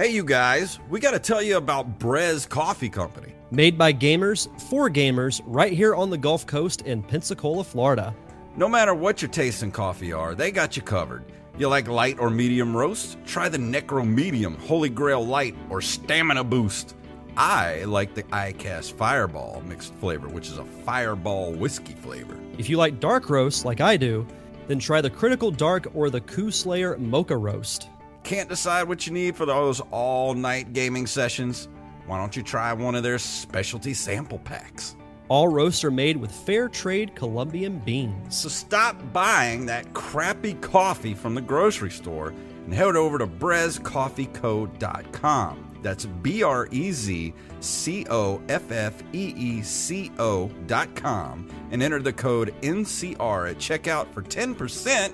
Hey, you guys, we got to tell you about Brez Coffee Company. Made by gamers for gamers right here on the Gulf Coast in Pensacola, Florida. No matter what your taste in coffee are, they got you covered. You like light or medium roast? Try the Necro Medium, Holy Grail Light, or Stamina Boost. I like the ICAST Fireball mixed flavor, which is a fireball whiskey flavor. If you like dark roast like I do, then try the Critical Dark or the Coup Slayer Mocha Roast. Can't decide what you need for those all night gaming sessions? Why don't you try one of their specialty sample packs? All roasts are made with fair trade Colombian beans. So stop buying that crappy coffee from the grocery store and head over to brezcoffeeco.com. That's B R E Z C O F F E E C O dot com and enter the code NCR at checkout for 10%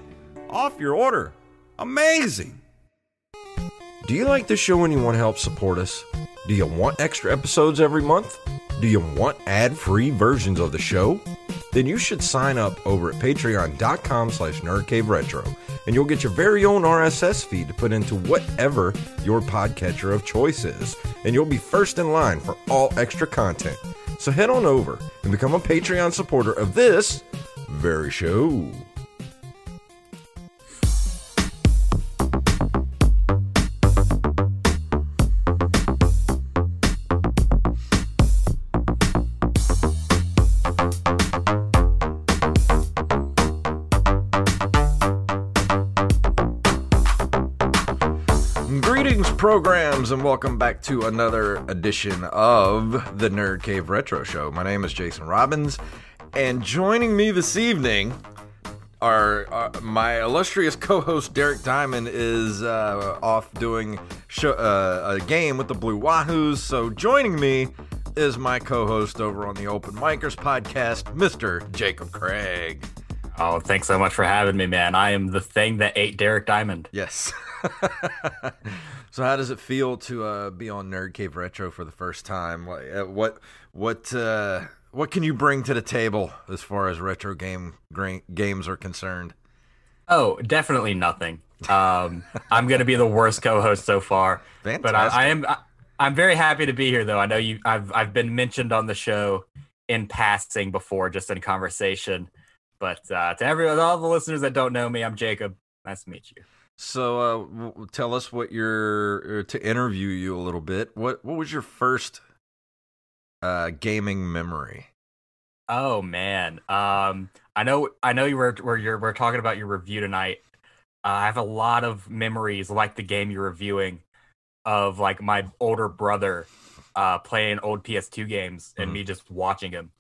off your order. Amazing! Do you like the show and you want to help support us? Do you want extra episodes every month? Do you want ad-free versions of the show? Then you should sign up over at patreon.com slash nerdcaveretro and you'll get your very own RSS feed to put into whatever your podcatcher of choice is. And you'll be first in line for all extra content. So head on over and become a Patreon supporter of this very show. Programs, and welcome back to another edition of the Nerd Cave Retro Show. My name is Jason Robbins, and joining me this evening are, are my illustrious co-host Derek Diamond is uh, off doing uh, a game with the Blue Wahoos. So joining me is my co-host over on the Open Micers podcast, Mr. Jacob Craig. Oh, thanks so much for having me, man. I am the thing that ate Derek Diamond. Yes. so, how does it feel to uh, be on Nerd Cave Retro for the first time? What uh, what what, uh, what can you bring to the table as far as retro game games are concerned? Oh, definitely nothing. Um, I'm going to be the worst co-host so far, Fantastic. but I, I am. I, I'm very happy to be here, though. I know you. I've I've been mentioned on the show in passing before, just in conversation. But uh, to everyone, all the listeners that don't know me, I'm Jacob. Nice to meet you. So, uh, w- tell us what your uh, to interview you a little bit. What what was your first uh, gaming memory? Oh man, um, I know, I know you were where you're we're talking about your review tonight. Uh, I have a lot of memories, like the game you're reviewing, of like my older brother uh, playing old PS2 games and Mhm. me just watching him.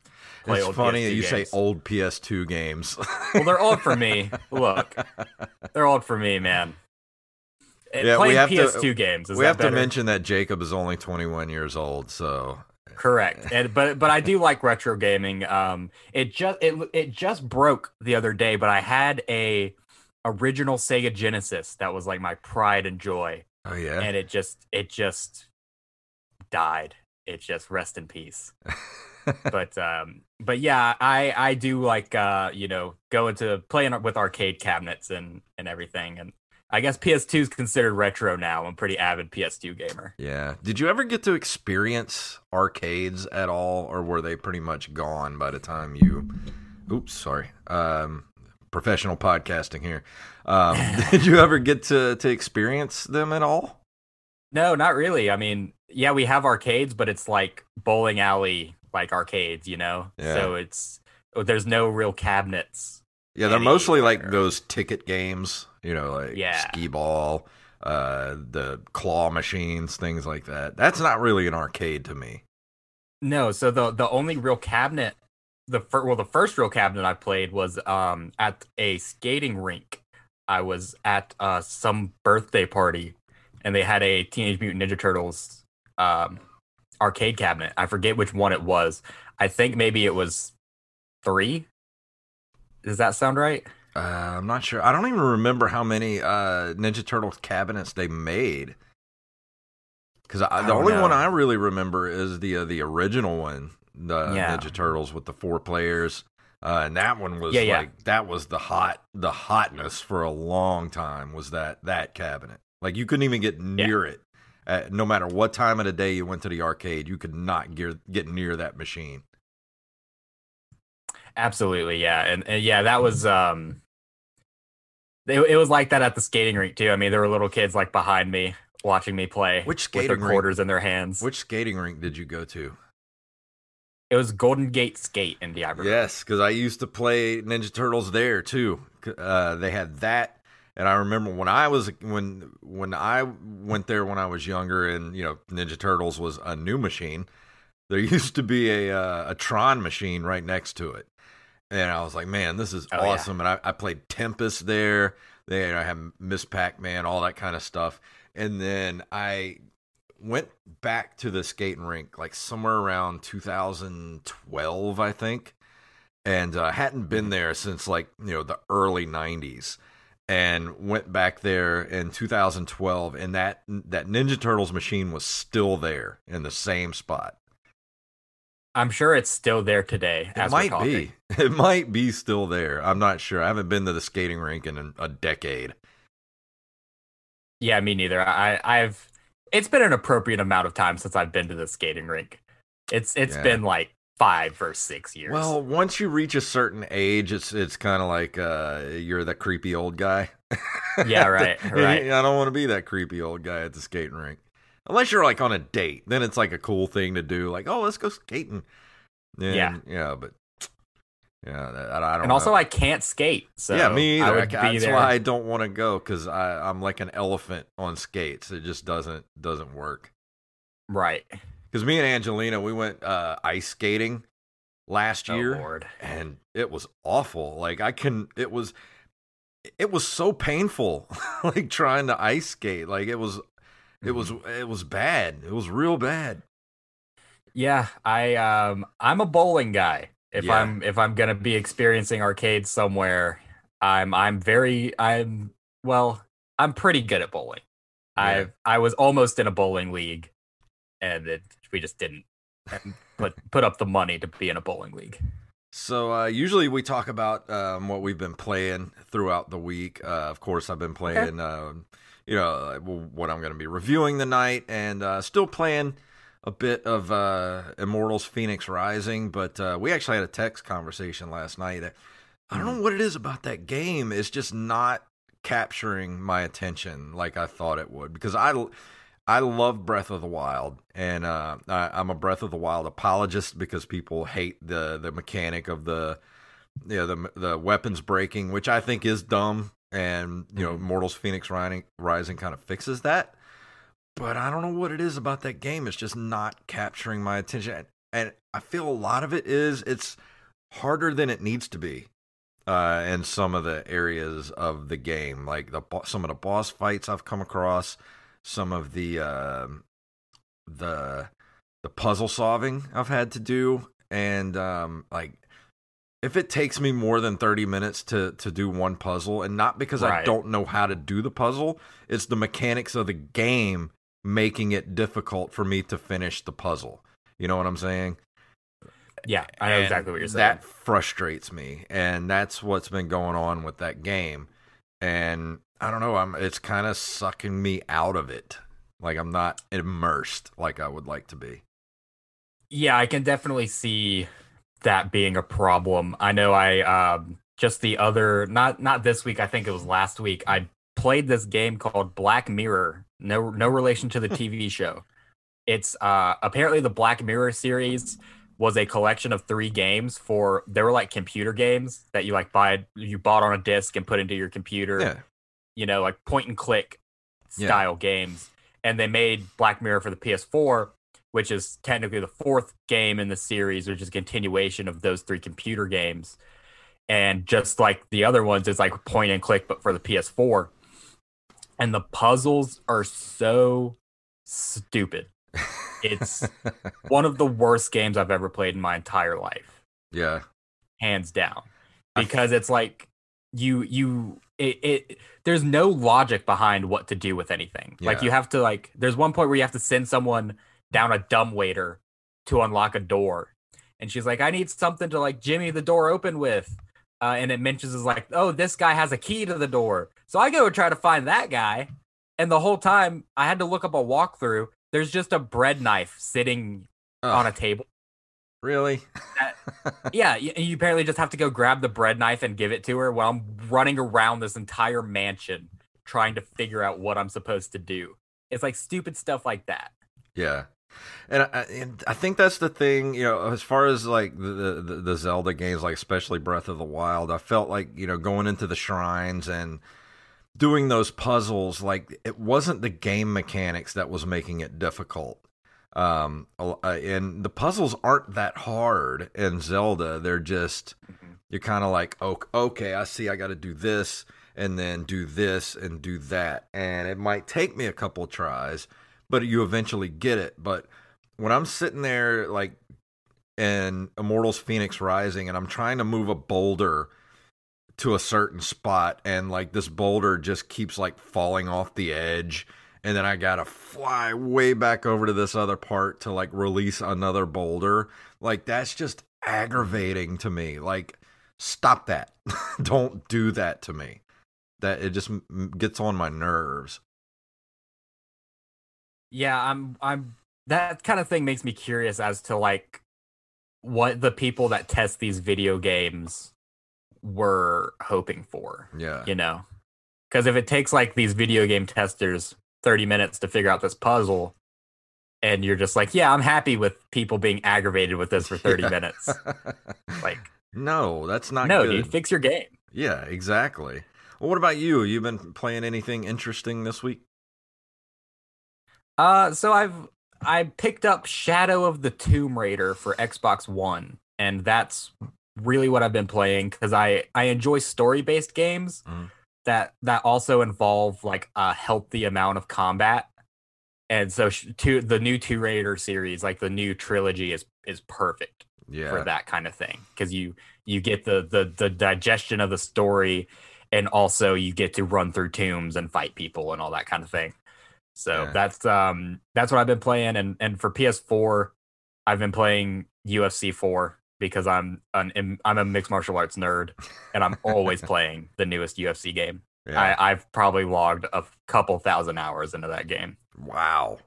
Play It's old funny that PS2 you say old PS2 games. Well, they're old for me. Look, they're old for me, man. And Yeah, we have to- PS2 games. Is we that have to mention that Jacob is only 21 years old, so Correct. And but but I do like retro gaming. Um it just it it just broke the other day, but I had a original Sega Genesis that was like my pride and joy. oh yeah. And it just it just died. It just rest in peace. but um but yeah, I I do like uh you know go into playing with arcade cabinets and and everything and I guess PS2 is considered retro now. I'm pretty avid PS2 gamer. Yeah. Did you ever get to experience arcades at all, or were they pretty much gone by the time you? Oops, sorry. Um, professional podcasting here. Um, did you ever get to to experience them at all? No, not really. I mean, yeah, we have arcades, but it's like bowling alley like arcades, you know? Yeah. So it's oh, there's no real cabinets. Yeah, they're mostly like those ticket games. You know, like Yeah. skee ball, uh, the claw machines, things like that. That's not really an arcade to me. No, so the the only real cabinet the fir- well the first real cabinet I played was um at a skating rink. I was at uh some birthday party and they had a Teenage Mutant Ninja Turtles um arcade cabinet. I forget which one it was. I think maybe it was 3. Does that sound right? Uh, I'm not sure. I don't even remember how many uh, Ninja Turtles cabinets they made. Because I the only one. I really remember is the uh, the original one, the Yeah. Ninja Turtles with the four players, uh, and that one was Yeah, yeah. like that was the hot the hotness for a long time. Was that that cabinet? Like you couldn't even get near it Uh, no matter what time of the day you went to the arcade, you could not gear, get near that machine. Absolutely, yeah, and, and yeah, that was um, it, it was like that at the skating rink too. I mean, there were little kids like behind me watching me play Which with skating their rink? quarters in their hands. Which skating rink did you go to? it was Golden Gate Skate in D'Iberville. Yes, because I used to play Ninja Turtles there too. Uh, they had that, and I remember when I was when when I went there when I was younger, and you know Ninja Turtles was a new machine. There used to be a uh, a Tron machine right next to it, and I was like, man, this is Oh, yeah. awesome. And I, I played Tempest there. There I had Miss Pac Man, all that kind of stuff. And then I went back to the skating rink like somewhere around 2012, I think, and uh, hadn't been there since like you know the early 90s. And went back there in 2012, and that that Ninja Turtles machine was still there in the same spot. I'm sure it's still there today. It might be. It might be still there. I'm not sure. I haven't been to the skating rink in a, a decade. Yeah, me neither. I I've it's been an appropriate amount of time since I've been to the skating rink. It's it's Yeah. been like five or six years. Well, once you reach a certain age, it's it's kind of like uh, you're the creepy old guy. Yeah, right, right. I don't want to be that creepy old guy at the skating rink, unless you're like on a date. Then it's like a cool thing to do. Like, oh, let's go skating. And, Yeah. yeah, but yeah, I, I don't. and also know. I can't skate. So yeah, me either. I be that's there. why I don't want to go because I'm like an elephant on skates. It just doesn't doesn't work. Right. Because me and Angelina, we went uh, ice skating last Oh year, Lord. and it was awful. Like I can, it was, it was so painful. like trying to ice skate. Like it was, it was, it was bad. It was real bad. Yeah, I um I'm a bowling guy. If Yeah. I'm if I'm gonna be experiencing arcades somewhere, I'm I'm very I'm well, I'm pretty good at bowling. Yeah. I I was almost in a bowling league and it, we just didn't put put up the money to be in a bowling league. So uh, usually we talk about um, what we've been playing throughout the week. Uh, of course, I've been playing, uh, you know, uh, what I'm going to be reviewing the night, and uh, still playing a bit of uh, Immortals: Phoenix Rising. But uh, we actually had a text conversation last night. I don't know what it is about that game. It's just not capturing my attention like I thought it would because I. I love Breath of the Wild, and uh, I, I'm a Breath of the Wild apologist because people hate the the mechanic of the you know, the the weapons breaking, which I think is dumb. And you know, Mortals Phoenix Rising, Rising kind of fixes that. But I don't know what it is about that game. It's just not capturing my attention, and, and I feel a lot of it is it's harder than it needs to be uh, in some of the areas of the game, like the some of the boss fights I've come across some of the um the the puzzle solving I've had to do. And um like if it takes me more than 30 minutes to to do one puzzle and not because I don't know how to do the puzzle it's the mechanics of the game making it difficult for me to finish the puzzle. You know what I'm saying? Yeah, I know and exactly what you're saying. That frustrates me, and that's what's been going on with that game. And I don't know, I'm it's kind of sucking me out of it. Like I'm not immersed like I would like to be. Yeah, I can definitely see that being a problem. I know I um just the other not not this week, I think it was last week. I played this game called Black Mirror. No no relation to the TV show. It's uh apparently the Black Mirror series was a collection of three games for they were like computer games that you like buy you bought on a disc and put into your computer Yeah, you know, like point and click Yeah. style games. And they made Black Mirror for the PS4, which is technically the fourth game in the series, which is a continuation of those three computer games. And just like the other ones, it's like point and click, but for the PS4. And the puzzles are so stupid. It's one of the worst games I've ever played in my entire life yeah, hands down because it's like you you it, it there's no logic behind what to do with anything. Like you have to like there's one point where you have to send someone down a dumb waiter to unlock a door. And she's like i need something to like jimmy the door open with. Uh, and it mentions is like oh this guy has a key to the door. So i go and try to find that guy. And the whole time I had to look up a walkthrough. There's just a bread knife sitting on a table. Really? Yeah, you, you apparently just have to go grab the bread knife and give it to her while I'm running around this entire mansion trying to figure out what I'm supposed to do. It's like stupid stuff like that. Yeah. And I, and I think that's the thing, you know, as far as like the, the the Zelda games, like especially Breath of the Wild, I felt like you know going into the shrines and doing those puzzles, like it wasn't the game mechanics that was making it difficult. Um, uh, and the puzzles aren't that hard in Zelda. They're just you're kind of like, oh, okay, I see, I got to do this and then do this and do that, and it might take me a couple tries but you eventually get it. But when I'm sitting there like in Immortals Phoenix Rising and I'm trying to move a boulder to a certain spot and like this boulder just keeps like falling off the edge and then I got to fly way back over to this other part to like release another boulder. Like that's just aggravating to me. Like stop that. Don't do that to me. That it just gets on my nerves. Yeah, I'm I'm that kind of thing makes me curious as to like what the people that test these video games were hoping for. Yeah. You know. Cuz if it takes like these video game testers 30 minutes to figure out this puzzle and you're just like, "Yeah, I'm happy with people being aggravated with this for 30 Yeah. minutes." Like, no, that's not no, good. dude, fix your game. Yeah, exactly. Well, what about you? You been playing anything interesting this week? Uh, so I've I picked up Shadow of the Tomb Raider for Xbox One, and that's really what I've been playing because I I enjoy story based games Mhm. That that also involve like a healthy amount of combat. And so, sh- to the new Tomb Raider series, like the new trilogy, is is perfect Yeah. for that kind of thing because you you get the the the digestion of the story and also you get to run through tombs and fight people and all that kind of thing so Yeah. that's um that's what i've been playing and and for ps4 i've been playing ufc 4 because i'm an i'm a mixed martial arts nerd and i'm always playing the newest ufc game Yeah. I, i've probably logged a couple thousand hours into that game wow.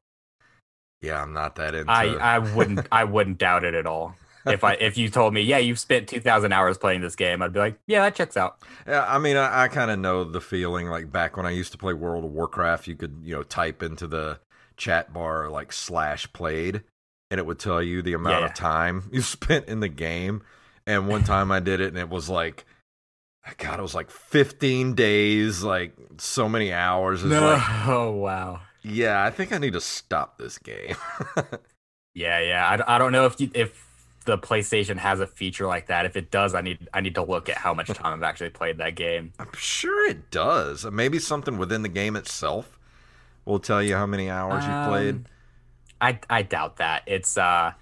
Yeah, I'm not that into. i i wouldn't i wouldn't doubt it at all if I if you told me, yeah, you've spent two thousand hours playing this game, I'd be like, yeah, that checks out. Yeah, I mean, I, I kind of know the feeling. Like back when I used to play World of Warcraft, you could, you know, type into the chat bar like slash played, and it would tell you the amount Yeah. of time you spent in the game. And one time I did it, and it was like, God, it was like 15 days, like so many hours. It's like, oh wow. yeah, I think I need to stop this game. Yeah, yeah. I, I don't know if you, if the PlayStation has a feature like that. If it does, I need I need to look at how much time I've actually played that game. I'm sure it does. Maybe something within the game itself will tell you how many hours you um, played. I I doubt that. It's uh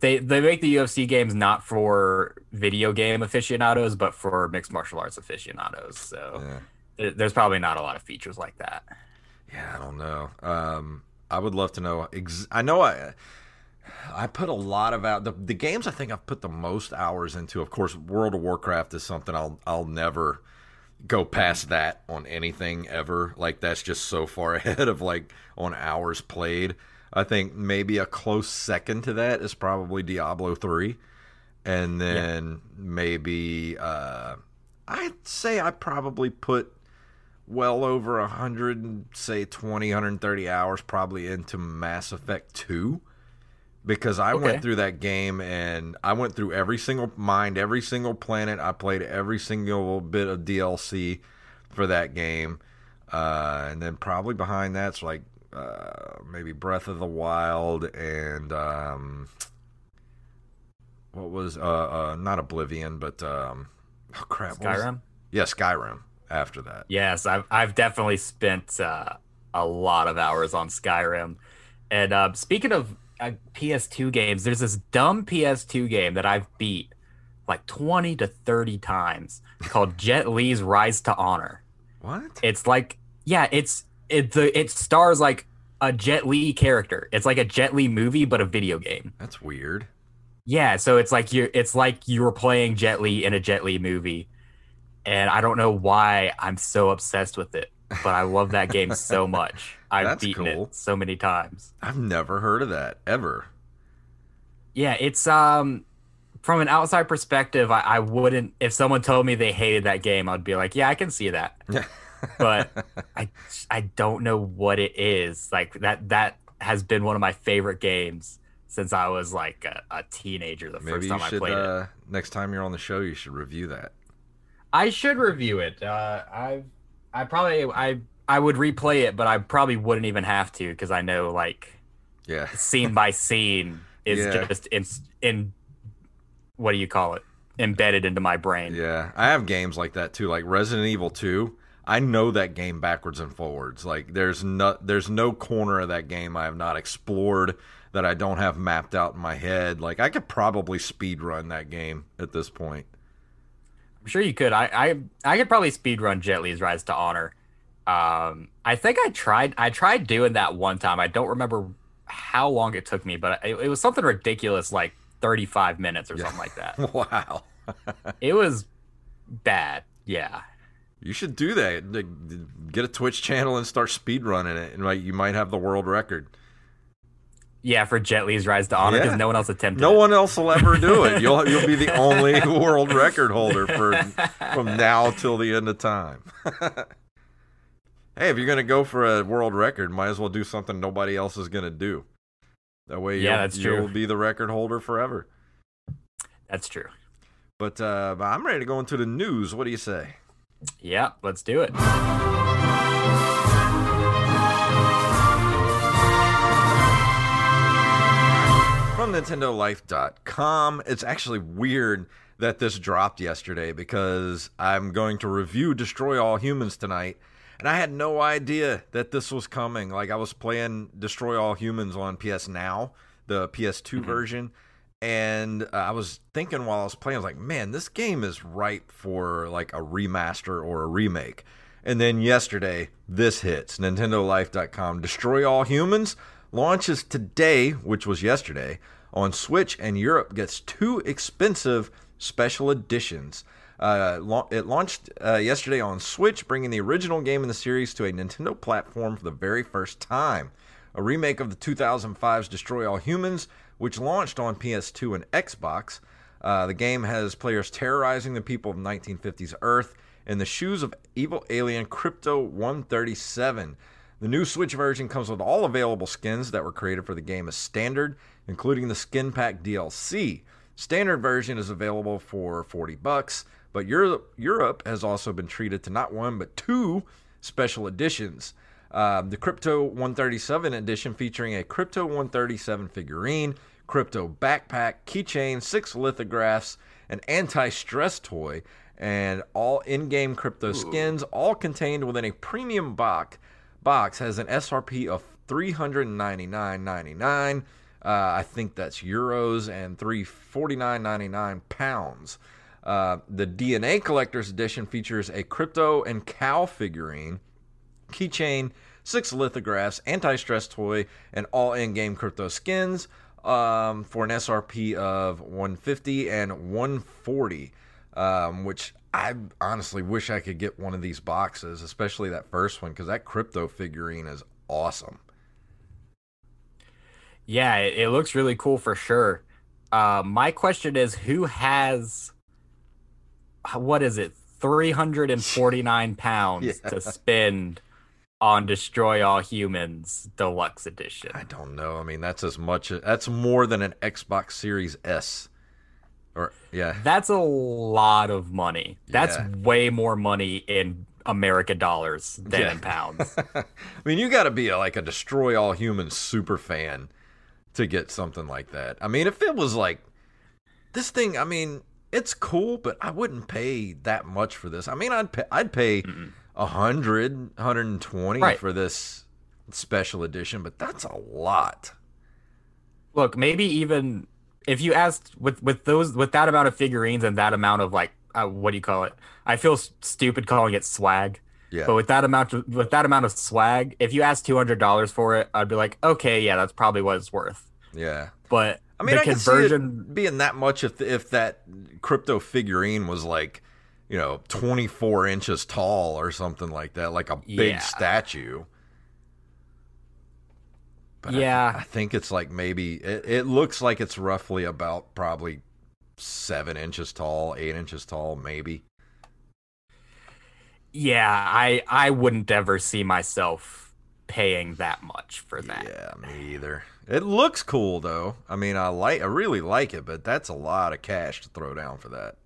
they they make the UFC games not for video game aficionados, but for mixed martial arts aficionados. So Yeah. there- there's probably not a lot of features like that. Yeah, I don't know. Um, I would love to know. Ex- I know I I put a lot of out the, the games I think I've put the most hours into. Of course, World of Warcraft is something I'll I'll never go past that on anything ever. Like that's just so far ahead of like on hours played. I think maybe a close second to that is probably Diablo 3 and then maybe uh I'd say I probably put well over 100 say 20 130 hours probably into mass effect 2 because i Okay. went through that game and i went through every single mind, every single planet. I played every single bit of dlc for that game. Uh, and then probably behind that's like uh, maybe breath of the wild and um, what was uh, uh, not oblivion but um, oh crap what was- Skyrim. yeah skyrim after that Yes, I've I've definitely spent uh, a lot of hours on Skyrim. And uh, speaking of uh, PS2 games, there's this dumb PS2 game that I've beat like 20 to 30 times called Jet Li's Rise to Honor. what It's like yeah, it's it the it stars like a Jet Li character. It's like a Jet Li movie but a video game. That's weird. Yeah, so it's like you it's like you were playing Jet Li in a Jet Li movie. And I don't know why I'm so obsessed with it. but I love that game so much. I've That's beaten cool. it so many times. I've never heard of that ever. Yeah, it's um from an outside perspective, I, I wouldn't if someone told me they hated that game, I'd be like, yeah, I can see that. But I I don't know what it is. Like that that has been one of my favorite games since I was like a, a teenager. The Maybe first you time I should played it. uh, next time you're on the show, you should review that. I should review it. Uh, I I probably I I would replay it, but I probably wouldn't even have to because I know like Yeah. scene by scene is Yeah. just in in what do you call it embedded into my brain. Yeah, I have games like that too, like Resident Evil 2. I know that game backwards and forwards. Like there's no there's no corner of that game I have not explored that I don't have mapped out in my head. Like I could probably speed run that game at this point. I'm sure you could. I I I could probably speedrun Jet Li's Rise to Honor. Um, I think I tried. I tried doing that one time. I don't remember how long it took me, but it, it was something ridiculous, like 35 minutes or something like that. Wow. It was bad. Yeah. You should do that. Like, Get a Twitch channel and start speed running it, and like you might have the world record. Yeah, for Jet Li's Rise to Honor because Yeah. no one else attempted. No it. one else will ever do it. You'll you'll be the only world record holder for from now till the end of time. hey, if you're gonna go for a world record, might as well do something nobody else is gonna do. That way, Yeah, you'll, that's true. You'll be the record holder forever. That's true. But uh, I'm ready to go into the news. What do you say? Yeah, let's do it. From NintendoLife.com. It's actually weird that this dropped yesterday because I'm going to review Destroy All Humans tonight, and I had no idea that this was coming. Like I was playing Destroy All Humans on PS Now, the PS2 mm-hmm. version, and uh, I was thinking while I was playing, I was like, man, this game is ripe for like a remaster or a remake. And then yesterday, this hits NintendoLife.com. Destroy All Humans launches today, which was yesterday, on Switch, and Europe gets two expensive special editions. Uh, it launched uh, yesterday on Switch, bringing the original game in the series to a Nintendo platform for the very first time. A remake of the 2005's Destroy All Humans, which launched on PS2 and Xbox. Uh, the game has players terrorizing the people of 1950s Earth in the shoes of evil alien Crypto 137. The new Switch version comes with all available skins that were created for the game as standard, including the skin pack DLC. Standard version is available for 40 bucks, but Europe, Europe has also been treated to not one but two special editions. Uh, the Crypto 137 edition featuring a Crypto 137 figurine, Crypto backpack, keychain, six lithographs, an anti-stress toy, and all in-game crypto skins, all contained within a premium box. Box has an SRP of 399.99. Uh, I think that's euros and 349.99 pounds. Uh, the DNA Collector's Edition features a crypto and cow figurine, keychain, six lithographs, anti-stress toy, and all in-game crypto skins um, for an SRP of 150 and 140. Um, which I honestly wish I could get one of these boxes, especially that first one, because that crypto figurine is awesome. Yeah, it, it looks really cool for sure. Uh, my question is, who has what is it, three hundred and forty nine pounds Yeah. to spend on Destroy All Humans Deluxe Edition. I don't know. I mean, that's as much. That's more than an Xbox Series S. Or yeah, that's a lot of money. That's yeah. way more money in America dollars than yeah. in pounds. I mean, you got to be a, like a Destroy All Humans super fan to get something like that. I mean, if it was like this thing, I mean, it's cool, but I wouldn't pay that much for this. I mean, I'd pay, I'd pay. Mm-mm 100, 120 right. for this special edition, but that's a lot. Look, maybe even if you asked with with those with that amount of figurines and that amount of like uh, what do you call it? I feel stupid calling it swag. Yeah. But with that amount of, with that amount of swag, if you asked two hundred dollars for it, I'd be like, okay, yeah, that's probably what it's worth. Yeah. But I mean, the I conversion being that much if if that crypto figurine was like you know, 24 inches tall or something like that, like a big Yeah. statue. But I- Yeah. I, think it's like maybe it, it looks like it's roughly about probably seven inches tall, eight inches tall, maybe. Yeah, I I wouldn't ever see myself paying that much for that. Yeah, me either. It looks cool though. I mean, I like, I really like it, but that's a lot of cash to throw down for that.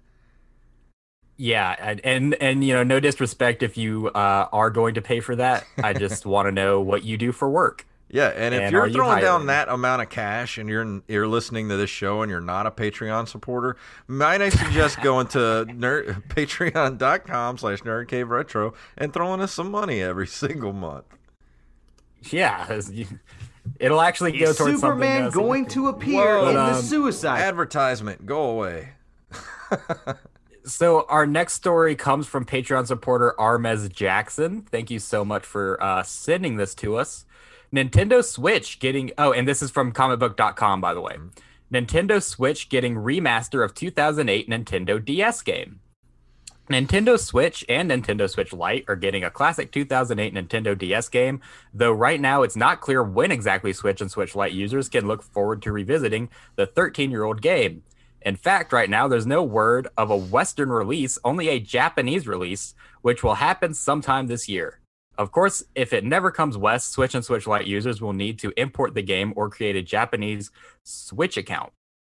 Yeah, and and, and you know, no disrespect if you uh, are going to pay for that. I just want to know what you do for work. Yeah, and if And you're are you throwing down that amount of cash and you're you're listening to this show and you're not a Patreon supporter, might I suggest going to nerd, patreon.com slash nerdcaveretro and throwing us some money every single month. Yeah, it'll actually go Is towards Superman something, going to appear Whoa. in But, the um, Suicide? Advertisement, go away. So our next story comes from Patreon supporter Armez Jackson. Thank you so much for uh, sending this to us. Nintendo Switch getting oh, and this is from comicbook.com by the way. Nintendo Switch getting remaster of 2008 Nintendo DS game. Nintendo Switch and Nintendo Switch Lite are getting a classic 2008 Nintendo DS game, though right now it's not clear when exactly Switch and Switch Lite users can look forward to revisiting the 13 year old game. In fact, right now there's no word of a Western release, only a Japanese release, which will happen sometime this year. Of course, if it never comes west, Switch and Switch Lite users will need to import the game or create a Japanese Switch account.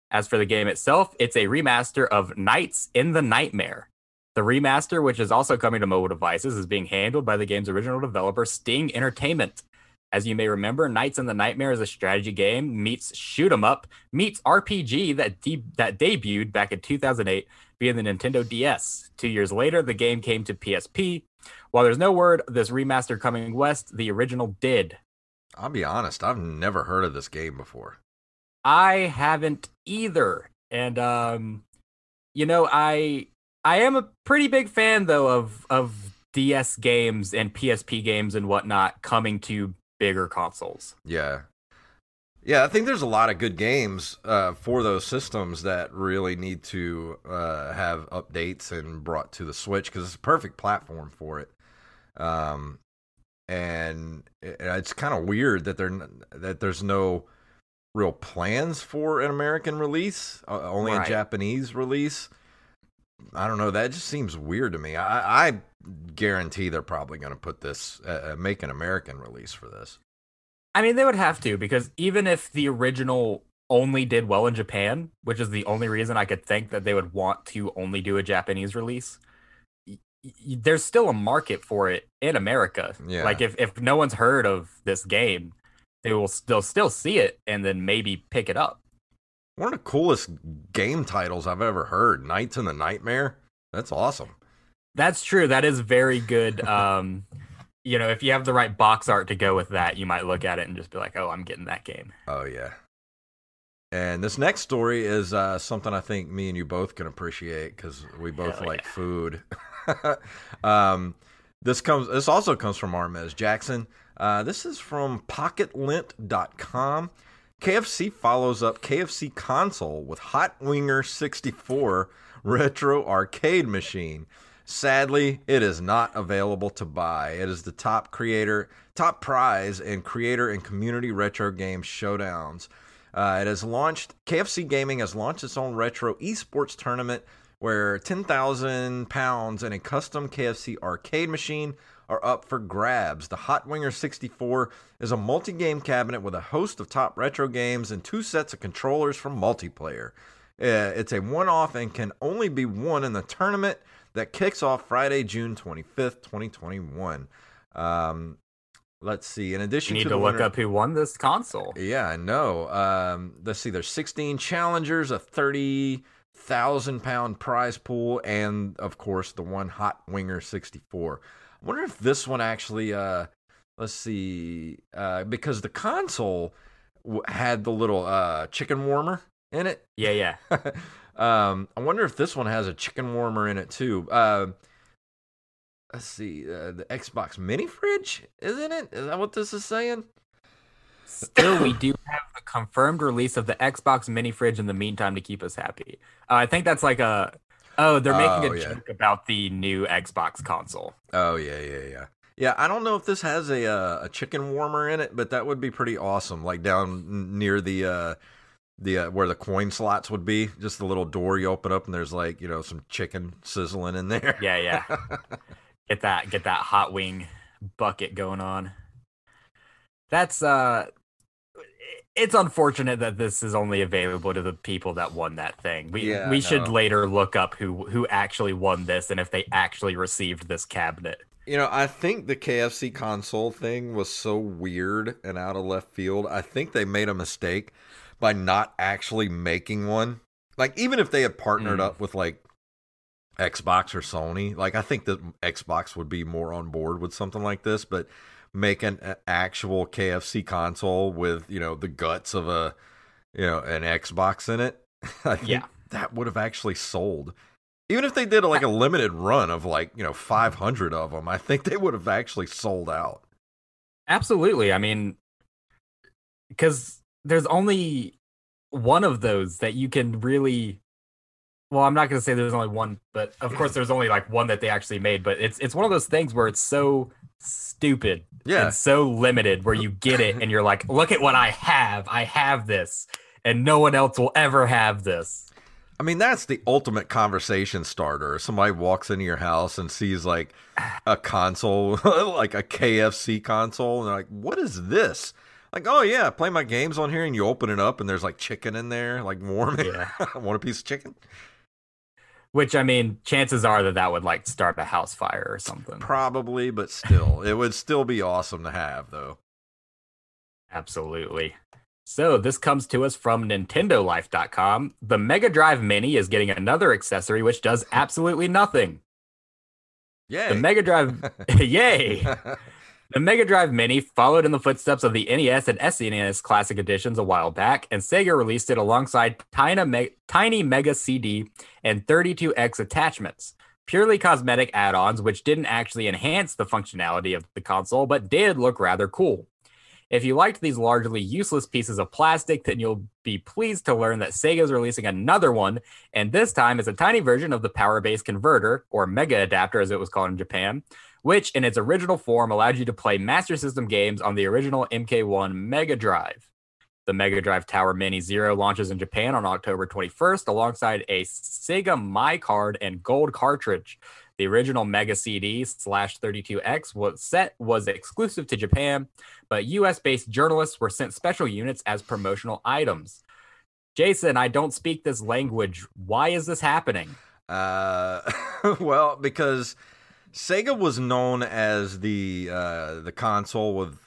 As for the game itself, it's a remaster of Knights in the Nightmare. The remaster, which is also coming to mobile devices, is being handled by the game's original developer, Sting Entertainment. As you may remember, Knights in the Nightmare is a strategy game meets shoot 'em up meets RPG that de- that debuted back in 2008 via the Nintendo DS. Two years later, the game came to PSP. While there's no word this remaster coming west, the original did. I'll be honest, I've never heard of this game before. I haven't either. And um you know, I I am a pretty big fan though of of DS games and PSP games and whatnot coming to bigger consoles. Yeah. Yeah, I think there's a lot of good games uh, for those systems that really need to uh, have updates and brought to the Switch because it's a perfect platform for it. Um, and it- it's kind of weird that there that there's no real plans for an American release, uh, only a Japanese release. I don't know. That just seems weird to me. I, I guarantee they're probably going to put this, uh, uh, make an American release for this. I mean, they would have to because even if the original only did well in Japan, which is the only reason I could think that they would want to only do a Japanese release, y- y- there's still a market for it in America. Yeah. Like if if no one's heard of this game, they will still still see it and then maybe pick it up. One of the coolest game titles I've ever heard. Knights in the Nightmare. That's awesome. That's true. That is very good. Um, you know, if you have the right box art to go with that, you might look at it and just be like, "Oh, I'm getting that game." Oh yeah. And this next story is uh, something I think me and you both can appreciate because we both Hell like yeah. food. um, this comes. This also comes from Armez Jackson. Uh, this is from PocketLint.com. KFC follows up KFC console with Hot Winger 64 retro arcade machine. Sadly, it is not available to buy. It is the top creator, top prize in creator and community retro game showdowns. Uh, it has launched. KFC Gaming has launched its own retro esports tournament where 10,000 pounds and a custom KFC arcade machine are up for grabs. The Hot Winger 64 is a multi game cabinet with a host of top retro games and two sets of controllers for multiplayer. Uh, it's a one off and can only be won in the tournament that kicks off Friday, June 25th, 2021. Um, let's see. In addition, You need to to look winner- up who won this console. yeah, I know. Um, let's see. There's 16 challengers, a 30,000 pound prize pool, and of course the one Hot Winger 64. I wonder if this one actually. Uh, let's see. Uh, because the console w- had the little uh, chicken warmer in it. Yeah, yeah. um, I wonder if this one has a chicken warmer in it too. Uh, let's see. Uh, the Xbox mini fridge isn't it. Is that what this is saying? Still, we do have the confirmed release of the Xbox mini fridge in the meantime to keep us happy. Uh, I think that's like a Oh, they're making Oh, a yeah. joke about the new Xbox console. Oh yeah, yeah, yeah. Yeah, I don't know if this has a uh, a chicken warmer in it, but that would be pretty awesome. Like down near the uh, the uh, where the coin slots would be, just the little door you open up, and there's like you know some chicken sizzling in there. Yeah, yeah. get that get that hot wing bucket going on. That's uh it's unfortunate that this is only available to the people that won that thing. We Yeah, we should later look up who who actually won this and if they actually received this cabinet. You know, I think the KFC console thing was so weird and out of left field. I think they made a mistake by not actually making one. Like, even if they had partnered Mm. up with like Xbox or Sony, like I think that Xbox would be more on board with something like this. But make an a- actual KFC console with you know the guts of a you know an Xbox in it, I think Yeah. that would have actually sold. Even if they did like a limited run of like you know 500 of them, I think they would have actually sold out. Absolutely. I mean cuz there's only one of those that you can really well, I'm not going to say there's only one, but of course there's only like one that they actually made, but it's it's one of those things where it's so stupid Yeah, and so limited where you get it and you're like, look at what I have. I have this and no one else will ever have this. I mean that's the ultimate conversation starter. Somebody walks into your house and sees like a console, like a KFC console, and they're like, "What is this?" Like, "Oh yeah, play my games on here," and you open it up and there's like chicken in there, like warm. Yeah. Want a piece of chicken? Which I mean, chances are that that would like start a house fire or something. Probably, but still, it would still be awesome to have, though. Absolutely. So this comes to us from NintendoLife.com. The Mega Drive Mini is getting another accessory which does absolutely nothing. Yeah. The Mega Drive, yay! The Mega Drive Mini followed in the footsteps of the NES and SNES Classic Editions a while back, and Sega released it alongside Tiny, Me- Tiny Mega CD and 32X attachments. Purely cosmetic add ons, which didn't actually enhance the functionality of the console, but did look rather cool. If you liked these largely useless pieces of plastic, then you'll be pleased to learn that Sega is releasing another one, and this time it's a tiny version of the power base converter, or Mega Adapter as it was called in Japan, which in its original form allowed you to play Master System games on the original MK1 Mega Drive. The Mega Drive Tower Mini Zero launches in Japan on October 21st alongside a Sega My Card and Gold cartridge. The original Mega CD slash 32X was set was exclusive to Japan, but US based journalists were sent special units as promotional items. Jason, I don't speak this language. Why is this happening? Uh, well, because Sega was known as the uh, the console with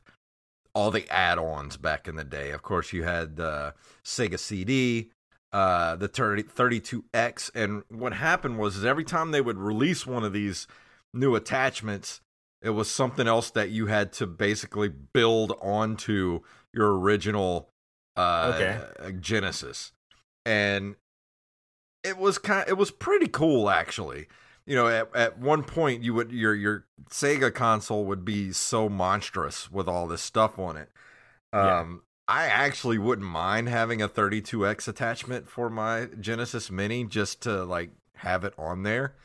all the add-ons back in the day. Of course, you had the Sega CD, uh, the 30, 32X, and what happened was is every time they would release one of these new attachments, it was something else that you had to basically build onto your original uh, Okay. Genesis, and it was kind. It was pretty cool, actually. You know, at, at one point, you would your your Sega console would be so monstrous with all this stuff on it. Yeah. Um, I actually wouldn't mind having a 32x attachment for my Genesis Mini just to like have it on there.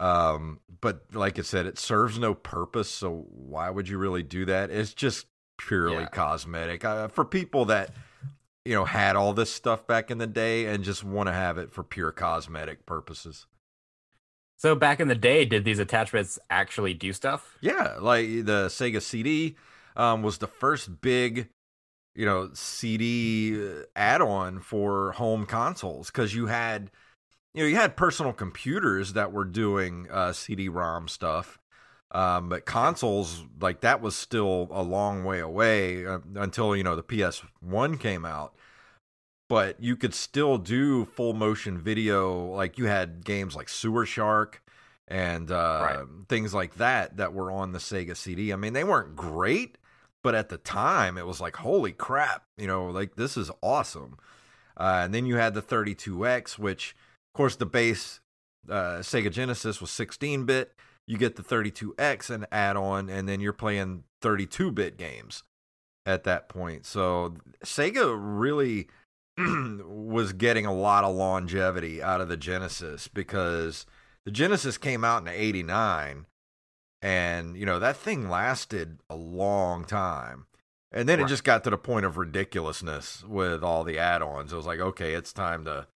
Um, but like I said, it serves no purpose. So why would you really do that? It's just purely Yeah. cosmetic uh, for people that you know had all this stuff back in the day and just want to have it for pure cosmetic purposes. So back in the day, did these attachments actually do stuff? Yeah, like the Sega CD um, was the first big, you know, CD uh, add-on for home consoles because you had, you know, you had personal computers that were doing uh, CD-ROM stuff, um, but consoles like that was still a long way away uh, until you know the PS1 came out. But you could still do full motion video, like you had games like Sewer Shark and uh, Right. things like that that were on the Sega CD. I mean, they weren't great, but at the time it was like, holy crap, you know, like this is awesome. Uh, and then you had the 32X, which, of course, the base uh, Sega Genesis was 16 bit. You get the 32X and add on, and then you're playing 32 bit games at that point. So Sega really was getting a lot of longevity out of the Genesis because the Genesis came out in 89 and you know that thing lasted a long time. And then it just got to the point of ridiculousness with all the add-ons. It was like, okay, it's time to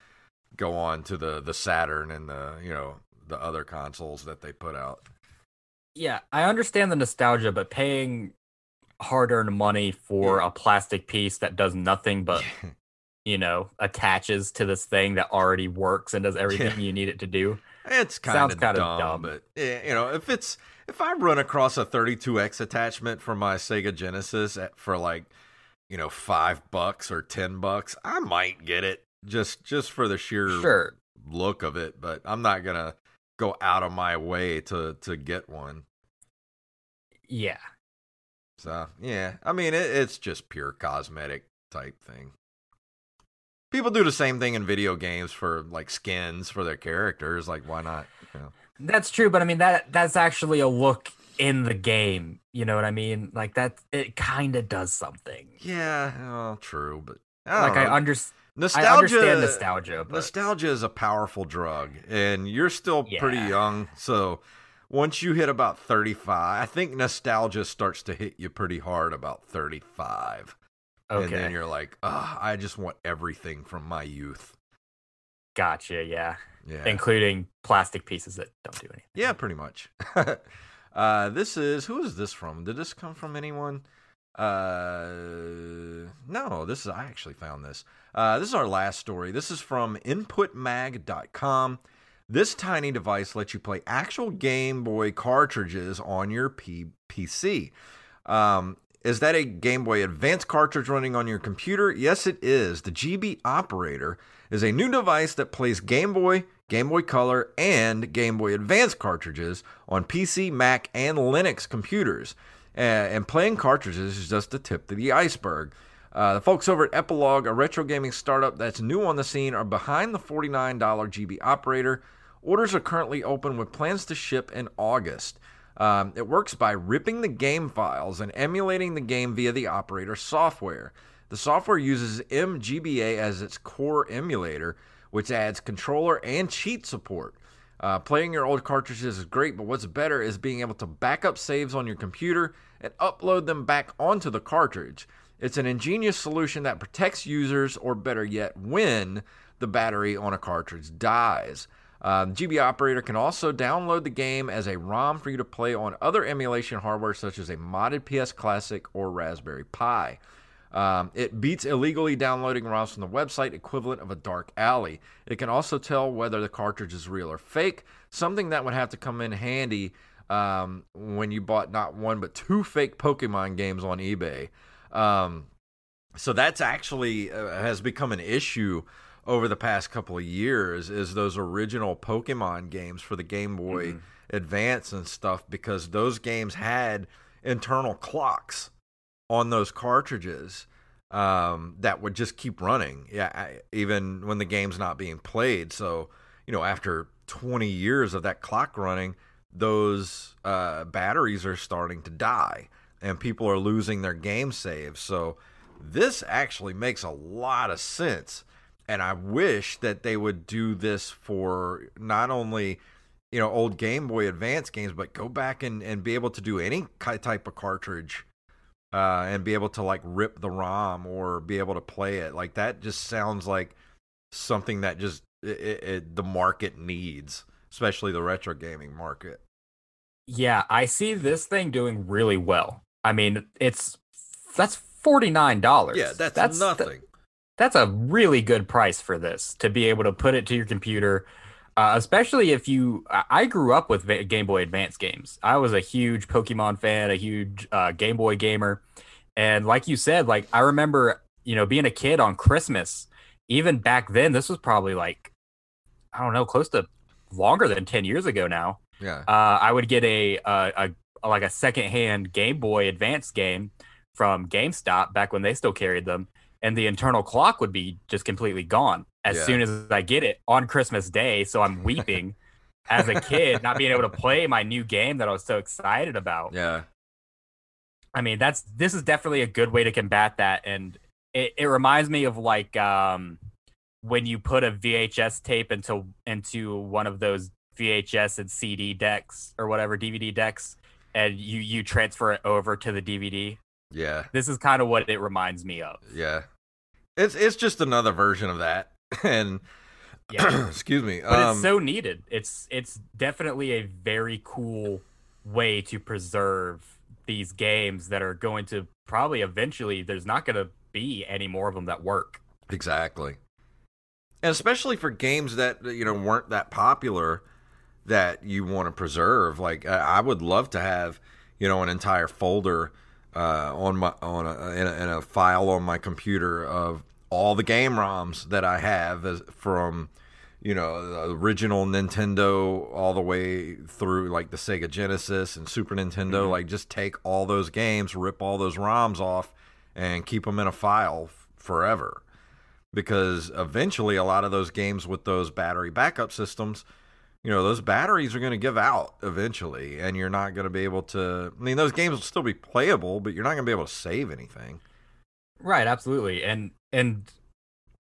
go on to the the Saturn and the, you know, the other consoles that they put out. Yeah, I understand the nostalgia, but paying hard-earned money for a plastic piece that does nothing but you know attaches to this thing that already works and does everything you need it to do. It's kind Sounds of kinda dumb, dumb. but you know, if it's if I run across a 32x attachment for my Sega Genesis at, for like, you know, five bucks or ten bucks, I might get it just just for the sheer Sure. look of it. But I'm not gonna go out of my way to to get one. Yeah. So yeah, I mean, it, it's just pure cosmetic type thing. People do the same thing in video games for like skins for their characters. Like, why not? You know? That's true, but I mean that that's actually a look in the game. You know what I mean? Like that it kind of does something. Yeah, well, true, but I Like don't I know. under, nostalgia. I understand nostalgia, but Nostalgia is a powerful drug, and you're still pretty young. So once you hit about 35, I think nostalgia starts to hit you pretty hard about 35. And then you're like, I just want everything from my youth. gotcha. Yeah, Yeah. including plastic pieces that don't do anything. Yeah, pretty much. uh, this is who is this from? Did this come from anyone? Uh, no, this is I actually found this. Uh, this is our last story. This is from InputMag.com. This tiny device lets you play actual Game Boy cartridges on your P- PC. Um, is that a Game Boy Advance cartridge running on your computer? Yes, it is. The GB Operator is a new device that plays Game Boy, Game Boy Color, and Game Boy Advance cartridges on PC, Mac, and Linux computers. Uh, and playing cartridges is just the tip of the iceberg. Uh, the folks over at Epilogue, a retro gaming startup that's new on the scene, are behind the $49 GB operator. Orders are currently open with plans to ship in August. Um, it works by ripping the game files and emulating the game via the operator software. The software uses MGBA as its core emulator, which adds controller and cheat support. Uh, playing your old cartridges is great, but what's better is being able to back up saves on your computer and upload them back onto the cartridge. It's an ingenious solution that protects users, or better yet, when the battery on a cartridge dies. The GB operator can also download the game as a ROM for you to play on other emulation hardware such as a modded PS Classic or Raspberry Pi. Um, it beats illegally downloading ROMs from the website equivalent of a dark alley. It can also tell whether the cartridge is real or fake, something that would have to come in handy um, when you bought not one but two fake Pokemon games on eBay. Um, so that's actually uh, has become an issue over the past couple of years is those original Pokemon games for the Game Boy Advance and stuff because those games had internal clocks on those cartridges um, that would just keep running. Yeah, I, even when the game's not being played. So you know, after 20 years of that clock running, those uh, batteries are starting to die, and people are losing their game saves. So this actually makes a lot of sense, and I wish that they would do this for not only you know old Game Boy Advance games, but go back and, and be able to do any type of cartridge uh, and be able to like rip the ROM or be able to play it. Like that just sounds like something that just it, it, the market needs, especially the retro gaming market. Yeah, I see this thing doing really well. I mean, it's that's forty nine dollars. Yeah, that's, that's nothing. That's a really good price for this to be able to put it to your computer uh, especially if you I- grew up with game boy advance games. I was a huge pokemon fan a huge uh, game boy gamer. And like you said like i remember you know being a kid on christmas even back then this was probably like i don't know close to longer than 10 years ago now. Yeah. uh, I would get a, a, a like a secondhand Game Boy Advance game from GameStop back when they still carried them, and the internal clock would be just completely gone as Yeah. soon as I get it on Christmas Day. So I'm weeping as a kid, not being able to play my new game that I was so excited about. Yeah. I mean, that's this is definitely a good way to combat that, and it, it reminds me of like um when you put a VHS tape into into one of those VHS and CD decks or whatever DVD decks, and you you transfer it over to the DVD. Yeah, This is kind of what it reminds me of. yeah. It's it's just another version of that, and Yeah. excuse me. but um, it's so needed. It's it's definitely a very cool way to preserve these games that are going to probably eventually. There's not going to be any more of them that work. Exactly. And especially for games that you know weren't that popular that you want to preserve. Like I I would love to have you know an entire folder uh, on my on a in, a in a file on my computer of all the game ROMs that I have as, from you know the original Nintendo all the way through like the Sega Genesis and Super Nintendo. Like just take all those games, rip all those ROMs off, and keep them in a file f- forever because eventually a lot of those games with those battery backup systems you know those batteries are going to give out eventually and you're not going to be able to i mean those games will still be playable but you're not going to be able to save anything Right, absolutely. And and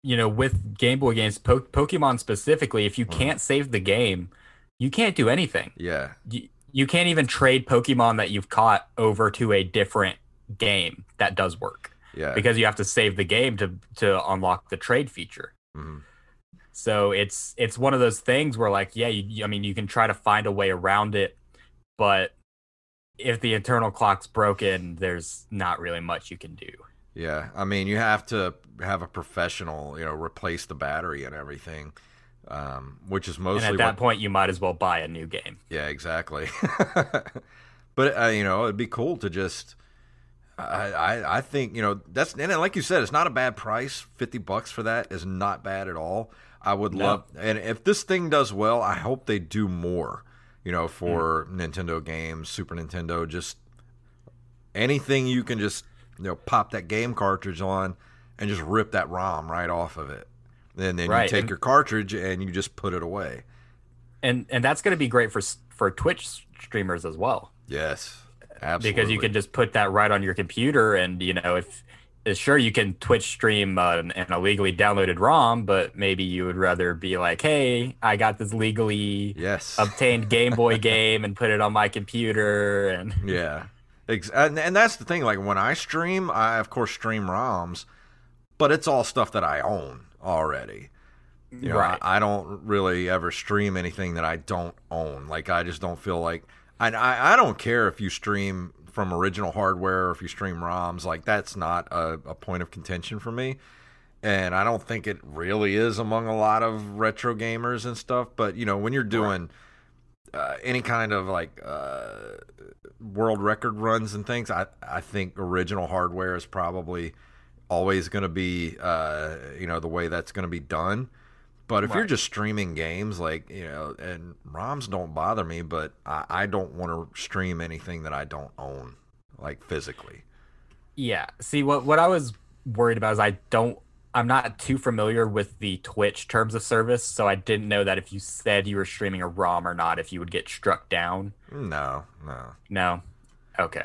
you know, with Game Boy games, po- Pokemon specifically, if you can't save the game, you can't do anything. yeah You, you can't even trade Pokemon that you've caught over to a different game that does work yeah because you have to save the game to to unlock the trade feature. Mhm. So it's it's one of those things where like yeah, you, I mean you can try to find a way around it, but if the internal clock's broken, there's not really much you can do. yeah i mean you have to have a professional you know replace the battery and everything um, which is And mostly at that what point, you might as well buy a new game. Yeah, exactly. but uh, you know, it'd be cool to just. I, I I think you know that's and like you said, it's not a bad price. Fifty bucks for that is not bad at all. I would No. love, and if this thing does well, I hope they do more. You know, for Nintendo games, Super Nintendo, just anything you can just you know pop that game cartridge on and just rip that ROM right off of it. And then Right, you take and- your cartridge and you just put it away. and and that's going to be great for for Twitch streamers as well Yes, absolutely. because you can just put that right on your computer, and you know if sure you can Twitch stream uh, an, an illegally downloaded ROM, but maybe you would rather be like, hey, I got this legally Yes. obtained Game Boy game and put it on my computer, and yeah. And, and that's the thing. Like when I stream, I of course stream ROMs, but it's all stuff that I own already. You know, Right. I, I don't really ever stream anything that I don't own. Like I just don't feel like, and I, I don't care if you stream from original hardware or if you stream ROMs. Like that's not a, a point of contention for me. And I don't think it really is among a lot of retro gamers and stuff. But you know, when you're doing uh, any kind of like uh, world record runs and things, I I think original hardware is probably always going to be uh, you know the way that's going to be done. But if you're just streaming games, like you know, and ROMs don't bother me, but I, I don't want to stream anything that I don't own, like physically. Yeah. See, what what I was worried about is I don't I'm not too familiar with the Twitch terms of service, so I didn't know that if you said you were streaming a ROM or not, if you would get struck down. No, no. No. Okay.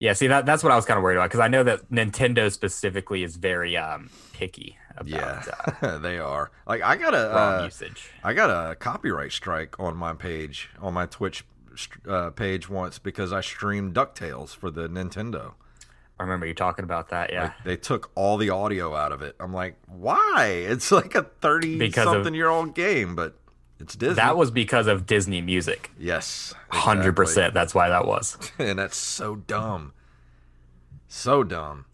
Yeah, see that that's what I was kind of worried about because I know that Nintendo specifically is very um picky about Yeah, uh, they are. Like I got a uh, usage. I got a copyright strike on my page, on my Twitch uh, page once because I streamed Ducktales for the Nintendo. I remember you talking about that. Yeah. Like, they took all the audio out of it. I'm like, why? It's like a thirty Because of- something year old game, but it's Disney. that was because of Disney Music. yes, Hundred percent. That's why that was. and that's so dumb, so dumb.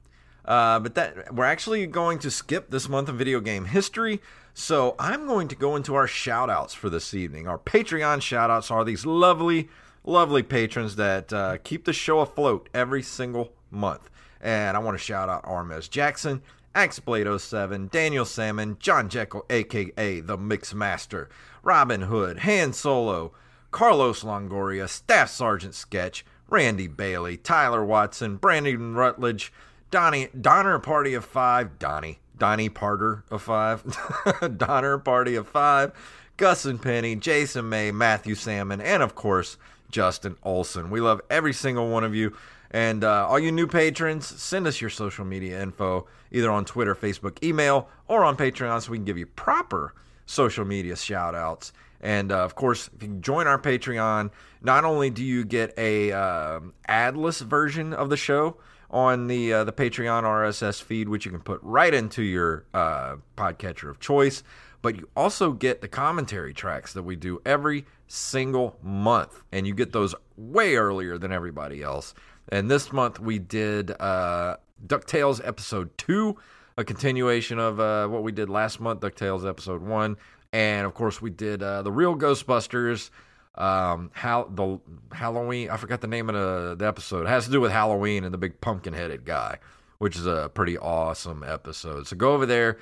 Uh, but that we're actually going to skip this month of video game history. So I'm going to go into our shout outs for this evening. Our Patreon shout outs are these lovely, lovely patrons that uh, keep the show afloat every single month. And I want to shout out Armez Jackson, Axblade07, Daniel Salmon, John Jekyll, aka the Mix Master, Robin Hood, Han Solo, Carlos Longoria, Staff Sergeant Sketch, Randy Bailey, Tyler Watson, Brandon Rutledge, Donnie Donner Party of Five, Donnie, Donnie Parter of Five, Donner Party of Five, Gus and Penny, Jason May, Matthew Salmon, and of course Justin Olson. We love every single one of you. And uh, all you new patrons, send us your social media info either on Twitter, Facebook, email, or on Patreon so we can give you proper social media shout outs. And uh, of course, if you join our Patreon, not only do you get a uh, adless version of the show on the uh, the Patreon RSS feed, which you can put right into your uh, podcatcher of choice, but you also get the commentary tracks that we do every single month, and you get those way earlier than everybody else. And this month we did uh, DuckTales episode two, a continuation of uh, what we did last month, DuckTales episode one. And of course, we did uh, the real Ghostbusters. Um, how the Halloween? I forgot the name of the, the episode. It has to do with Halloween and the big pumpkin-headed guy, which is a pretty awesome episode. So go over there,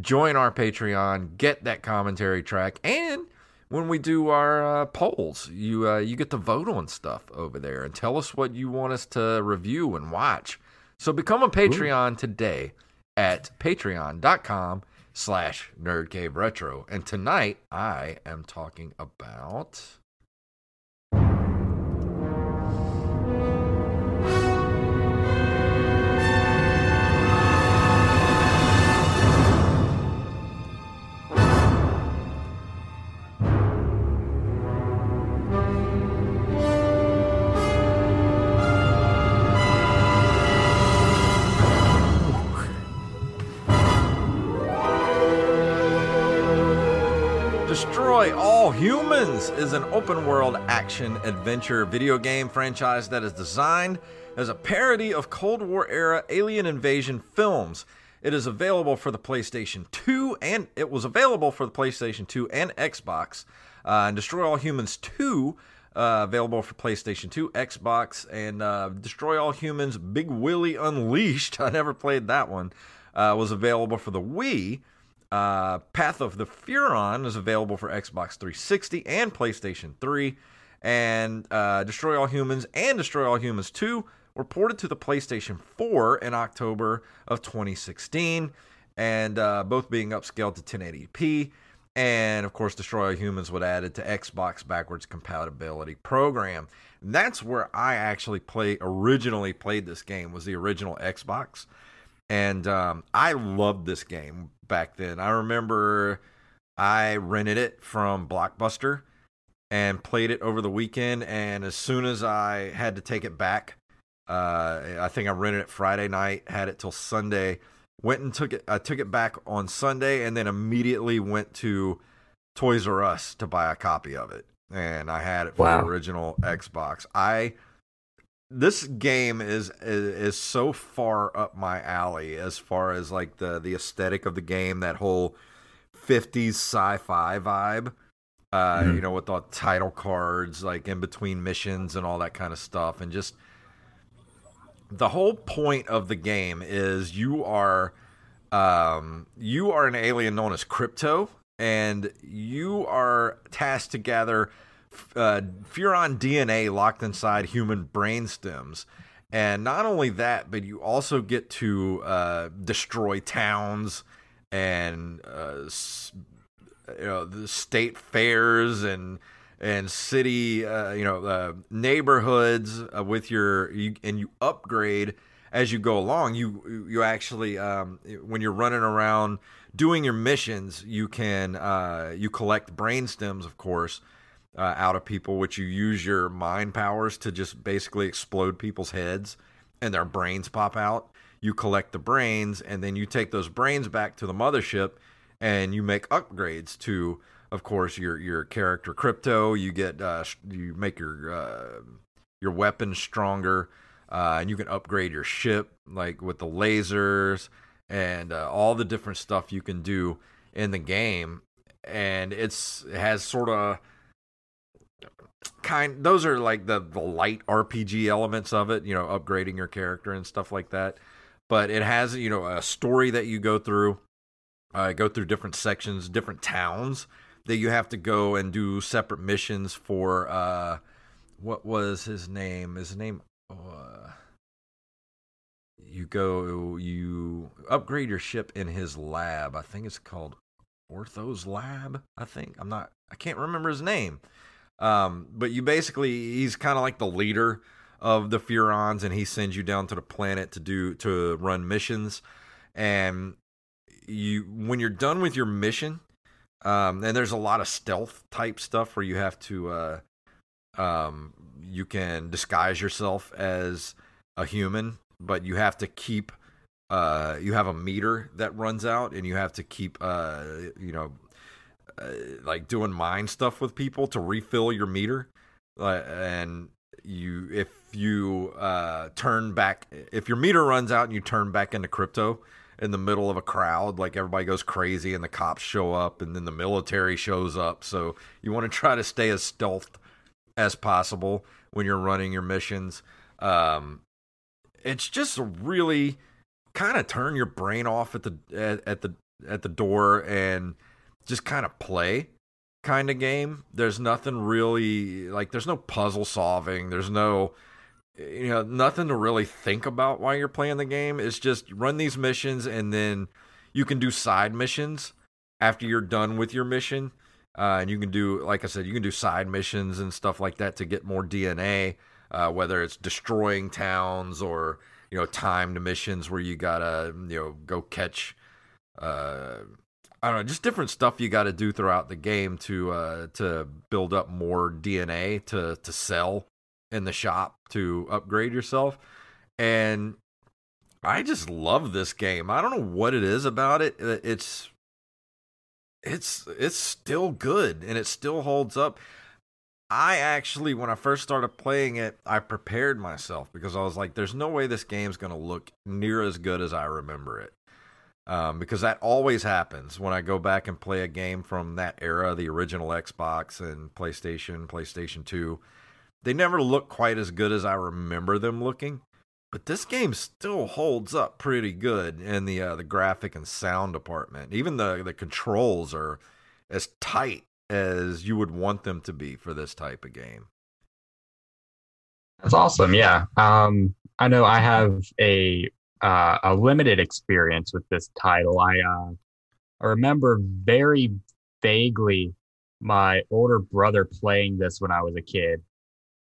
join our Patreon, get that commentary track, and when we do our uh, polls, you uh, you get to vote on stuff over there and tell us what you want us to review and watch. So become a Patreon Ooh. today at patreon.com slash nerdcaveretro. And tonight I am talking about All Humans is an open world action adventure video game franchise that is designed as a parody of Cold War era alien invasion films. It is available for the PlayStation 2 and it was available for the PlayStation 2 and Xbox. Uh, and Destroy All Humans 2 uh, available for PlayStation 2, Xbox, and uh, Destroy All Humans Big Willy Unleashed. I never played that one. Uh, was available for the Wii uh, Path of the Furon is available for Xbox 360 and PlayStation 3. And uh, Destroy All Humans and Destroy All Humans 2 were ported to the PlayStation 4 in October of 2016, and uh, both being upscaled to 1080p. And of course, Destroy All Humans was added to Xbox backwards compatibility program. And that's where I actually play originally played this game was the original Xbox and um, I loved this game back then. I remember I rented it from Blockbuster and played it over the weekend. And as soon as I had to take it back, uh, I think I rented it Friday night, had it till Sunday. Went and took it. I took it back on Sunday, and then immediately went to Toys R Us to buy a copy of it. And I had it for wow. the original Xbox. I this game is, is, is so far up my alley as far as like the the aesthetic of the game that whole 50s sci-fi vibe uh mm-hmm. you know with the title cards like in between missions and all that kind of stuff and just the whole point of the game is you are um you are an alien known as crypto and you are tasked to gather uh, Furon DNA locked inside human brain stems. And not only that, but you also get to uh, destroy towns and uh, you know the state fairs and and city uh, you know uh, neighborhoods uh, with your you, and you upgrade as you go along. You you actually um, when you're running around doing your missions, you can uh, you collect brain stems, of course uh, out of people, which you use your mind powers to just basically explode people's heads and their brains pop out. You collect the brains and then you take those brains back to the mothership and you make upgrades to, of course, your your character crypto. You get uh, you make your uh, your weapons stronger, uh, and you can upgrade your ship like with the lasers and uh, all the different stuff you can do in the game. And it's it has sort of kind those are like the the light RPG elements of it, you know, upgrading your character and stuff like that. But it has, you know, a story that you go through. Uh, go through different sections, different towns that you have to go and do separate missions for. Uh, what was his name? His name. Uh, you go, you upgrade your ship in his lab. I think it's called Ortho's Lab. I think I'm not. I can't remember his name. Um, but you basically, he's kind of like the leader of the Furons, and he sends you down to the planet to do to run missions. And you, when you're done with your mission, um, and there's a lot of stealth type stuff where you have to, uh, um, you can disguise yourself as a human, but you have to keep, uh, you have a meter that runs out, and you have to keep, uh, you know, uh, like doing mind stuff with people to refill your meter, uh, and you if you uh, turn back if your meter runs out and you turn back into crypto in the middle of a crowd like everybody goes crazy and the cops show up and then the military shows up. So you want to try to stay as stealth as possible when you're running your missions. Um, it's just really kind of turn your brain off at the at, at the at the door and just kind of play kind of game. There's nothing really like there's no puzzle solving. There's no you know nothing to really think about while you're playing the game. It's just run these missions and then you can do side missions after you're done with your mission. Uh, and you can do, like I said, you can do side missions and stuff like that to get more DNA. Uh, whether it's destroying towns or you know timed missions where you gotta you know go catch uh, I don't know, just different stuff you got to do throughout the game to uh, to build up more DNA to to sell in the shop to upgrade yourself. And I just love this game. I don't know what it is about it. It's it's it's still good and it still holds up. I actually, when I first started playing it, I prepared myself because I was like, "There's no way this game's going to look near as good as I remember it." Um, because that always happens when I go back and play a game from that era, the original Xbox and PlayStation, PlayStation 2. They never look quite as good as I remember them looking, but this game still holds up pretty good in the uh, the graphic and sound department. Even the the controls are as tight as you would want them to be for this type of game. That's awesome. Yeah. Um, I know I have a uh, a limited experience with this title. I uh, I remember very vaguely my older brother playing this when I was a kid,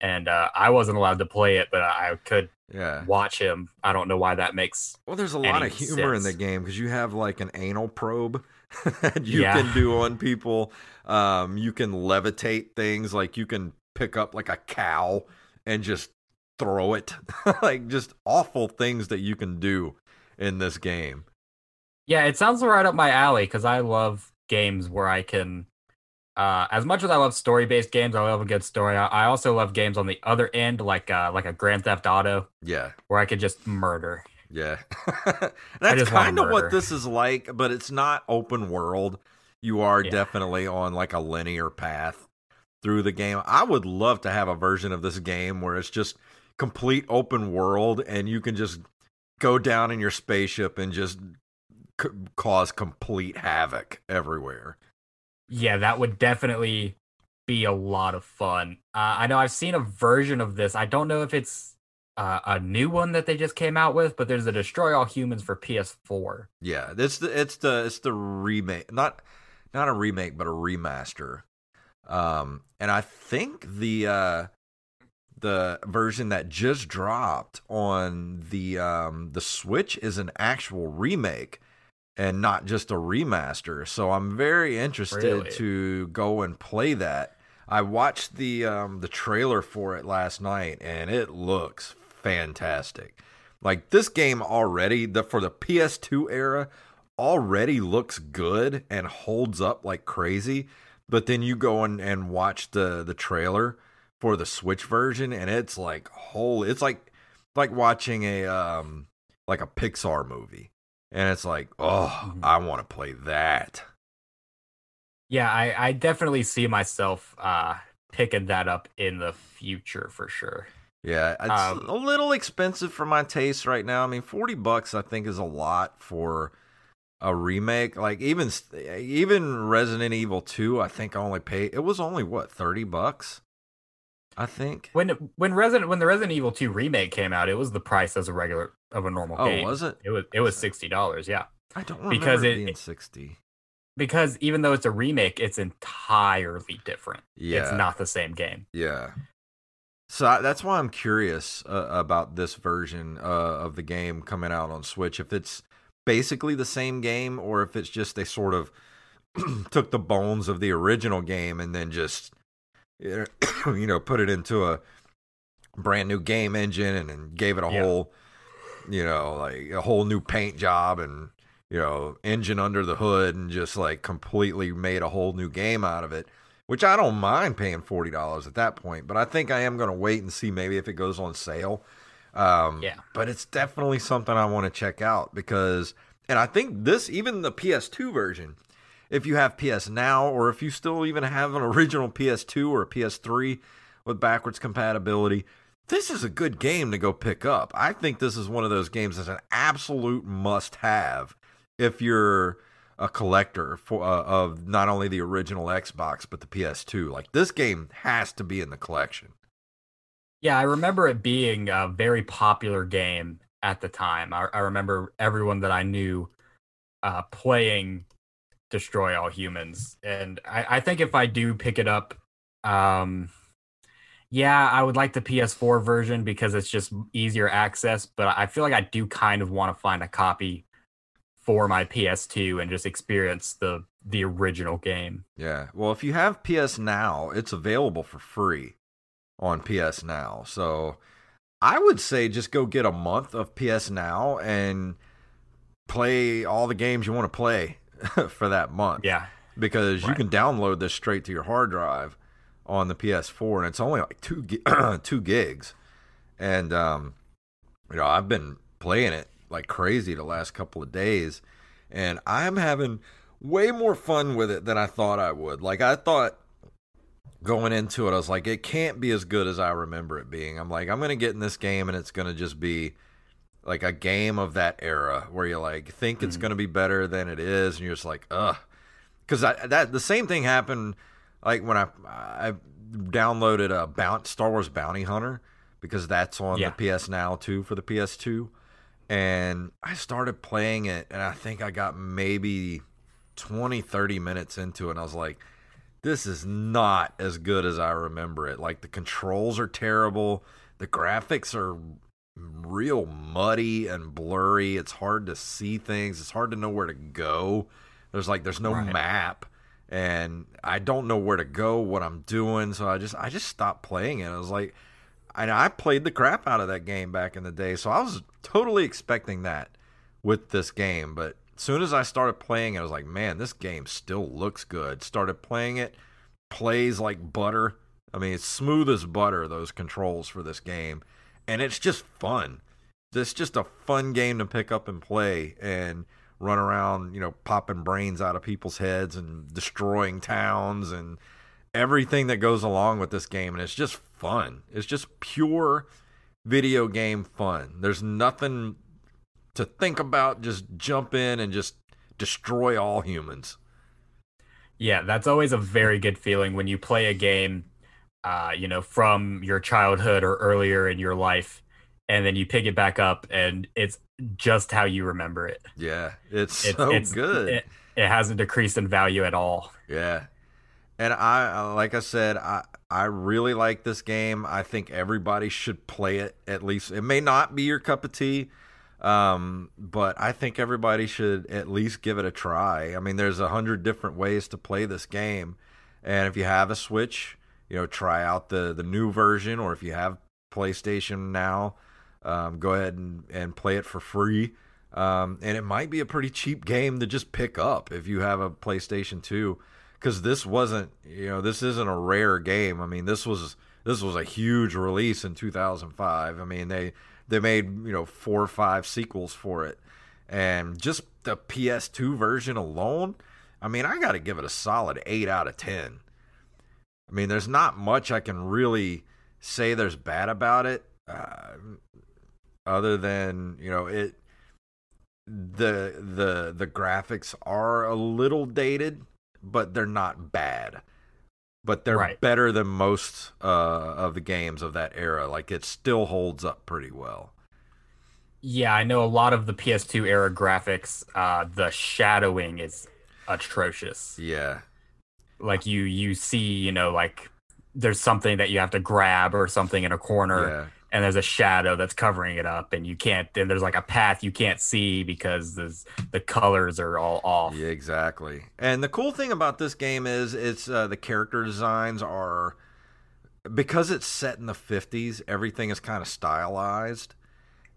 and uh, I wasn't allowed to play it, but I could yeah. watch him. I don't know why that makes. Well, there's a lot of humor sense. in the game because you have like an anal probe that you Yeah. can do on people. Um, you can levitate things, like you can pick up like a cow and just throw it, like just awful things that you can do in this game. Yeah, it sounds right up my alley because I love games where I can. Uh, as much as I love story-based games, I love a good story. I, I also love games on the other end, like uh, like a Grand Theft Auto, Yeah, where I could just murder. yeah. That's kind of what this is like, but it's not open world. You are Yeah. definitely on like a linear path through the game. I would love to have a version of this game where it's just complete open world and you can just go down in your spaceship and just c- cause complete havoc everywhere. Yeah, that would definitely be a lot of fun. Uh, I know I've seen a version of this. I don't know if it's uh, a new one that they just came out with, but there's a Destroy All Humans for PS4. Yeah, it's the it's the it's the remake, not not a remake, but a remaster. Um, and I think the uh, the version that just dropped on the um, the Switch is an actual remake and not just a remaster. So I'm very interested Really? to go and play that. I watched the um, the trailer for it last night, and it looks fantastic. Like this game already, the for the PS2 era, already looks good and holds up like crazy. But then you go and, and watch the the trailer for the Switch version, and it's like holy, it's like like watching a um like a Pixar movie, and it's like oh, Mhm. I want to play that. Yeah, I, I definitely see myself uh, picking that up in the future for sure. Yeah, it's Um, a little expensive for my taste right now. I mean, forty bucks I think is a lot for a remake. Like even even Resident Evil Two, I think I only paid. It was only what thirty bucks, I think. When when Resident when the Resident Evil 2 remake came out, it was the price as a regular of a normal Oh, game. was it? It was it was sixty dollars. Yeah, I don't because it it- being sixty. because even though it's a remake, it's entirely different. Yeah, It's not the same game. Yeah, So I, that's why I'm curious uh, about this version uh, of the game coming out on Switch. If it's basically the same game, or if it's just they sort of took the bones of the original game and then just you know put it into a brand new game engine and, and gave it a Yeah. whole you know like a whole new paint job and you know engine under the hood and just like completely made a whole new game out of it which I don't mind paying forty dollars at that point, but I think I am going to wait and see maybe if it goes on sale. Um, Yeah. but it's definitely something I want to check out because, and I think this even the PS2 version, if you have PS Now or if you still even have an original PS2 or a PS3 with backwards compatibility, this is a good game to go pick up. I think this is one of those games that's an absolute must-have if you're a collector for uh, of not only the original Xbox but the PS2. Like this game has to be in the collection. Yeah, I remember it being a very popular game at the time. I, I remember everyone that I knew uh, playing Destroy All Humans, and I, I think if I do pick it up, um, yeah, I would like the PS4 version because it's just easier access. But I feel like I do kind of want to find a copy for my PS2 and just experience the the original game. Yeah. Well, if you have PS Now, it's available for free on PS Now. So I would say just go get a month of PS Now and play all the games you want to play for that month. Yeah, Because you can download this straight to your hard drive on the PS4 and it's only like 2 2 gigs. And um you know, I've been playing it like crazy the last couple of days and I'm having way more fun with it than I thought I would. Like I thought going into it, I was like, it can't be as good as I remember it being. I'm like, I'm gonna get in this game and it's gonna just be like a game of that era where you like think it's mm-hmm. gonna be better than it is, and you're just like, ugh. Because that the same thing happened like when I I downloaded uh, a Bount Star Wars Bounty Hunter because that's on Yeah. the PS Now too for the PS2 and I started playing it and I think I got maybe 20 30 minutes into it and I was like this is not as good as I remember it like the controls are terrible the graphics are real muddy and blurry it's hard to see things it's hard to know where to go there's like there's no Right. map and I don't know where to go what I'm doing so I just I just stopped playing it I was like and I played the crap out of that game back in the day, so I was totally expecting that with this game. But as soon as I started playing it, I was like, man, this game still looks good. Started playing it, plays like butter. I mean, it's smooth as butter, those controls for this game. And it's just fun. It's just a fun game to pick up and play and run around, you know, popping brains out of people's heads and destroying towns and everything that goes along with this game and it's just fun. It's just pure video game fun. There's nothing to think about. Just jump in and just destroy all humans. Yeah, that's always a very good feeling when you play a game, uh, you know, from your childhood or earlier in your life, and then you pick it back up, and it's just how you remember it. yeah it's It's, so it's good It, it hasn't decreased in value at all. Yeah. And I like I said, I I really like this game. I think everybody should play it at least. It may not be your cup of tea, um, but I think everybody should at least give it a try. I mean, there's a hundred different ways to play this game, and if you have a Switch, you know, try out the the new version, or if you have PlayStation now, um, go ahead and, and play it for free. Um, and it might be a pretty cheap game to just pick up if you have a PlayStation 2 because this wasn't you know this isn't a rare game. I mean this was this was a huge release in 2005. I mean they they made you know four or five sequels for it, and just the PS2 version alone. I mean I got to give it a solid eight out of ten. I mean there's not much I can really say there's bad about it, uh, other than you know it the the the graphics are a little dated, but they're not bad. But they're Right. better than most uh, of the games of that era. Like it still holds up pretty well. Yeah, I know a lot of the PS2 era graphics. Uh, the shadowing is atrocious. Yeah, Like you, you see, you know, like there's something that you have to grab or something in a corner Yeah. and there's a shadow that's covering it up and you can't and there's like a path you can't see because there's, the colors are all off Yeah, exactly. And the cool thing about this game is it's uh, the character designs are because it's set in the 50s, everything is kind of stylized.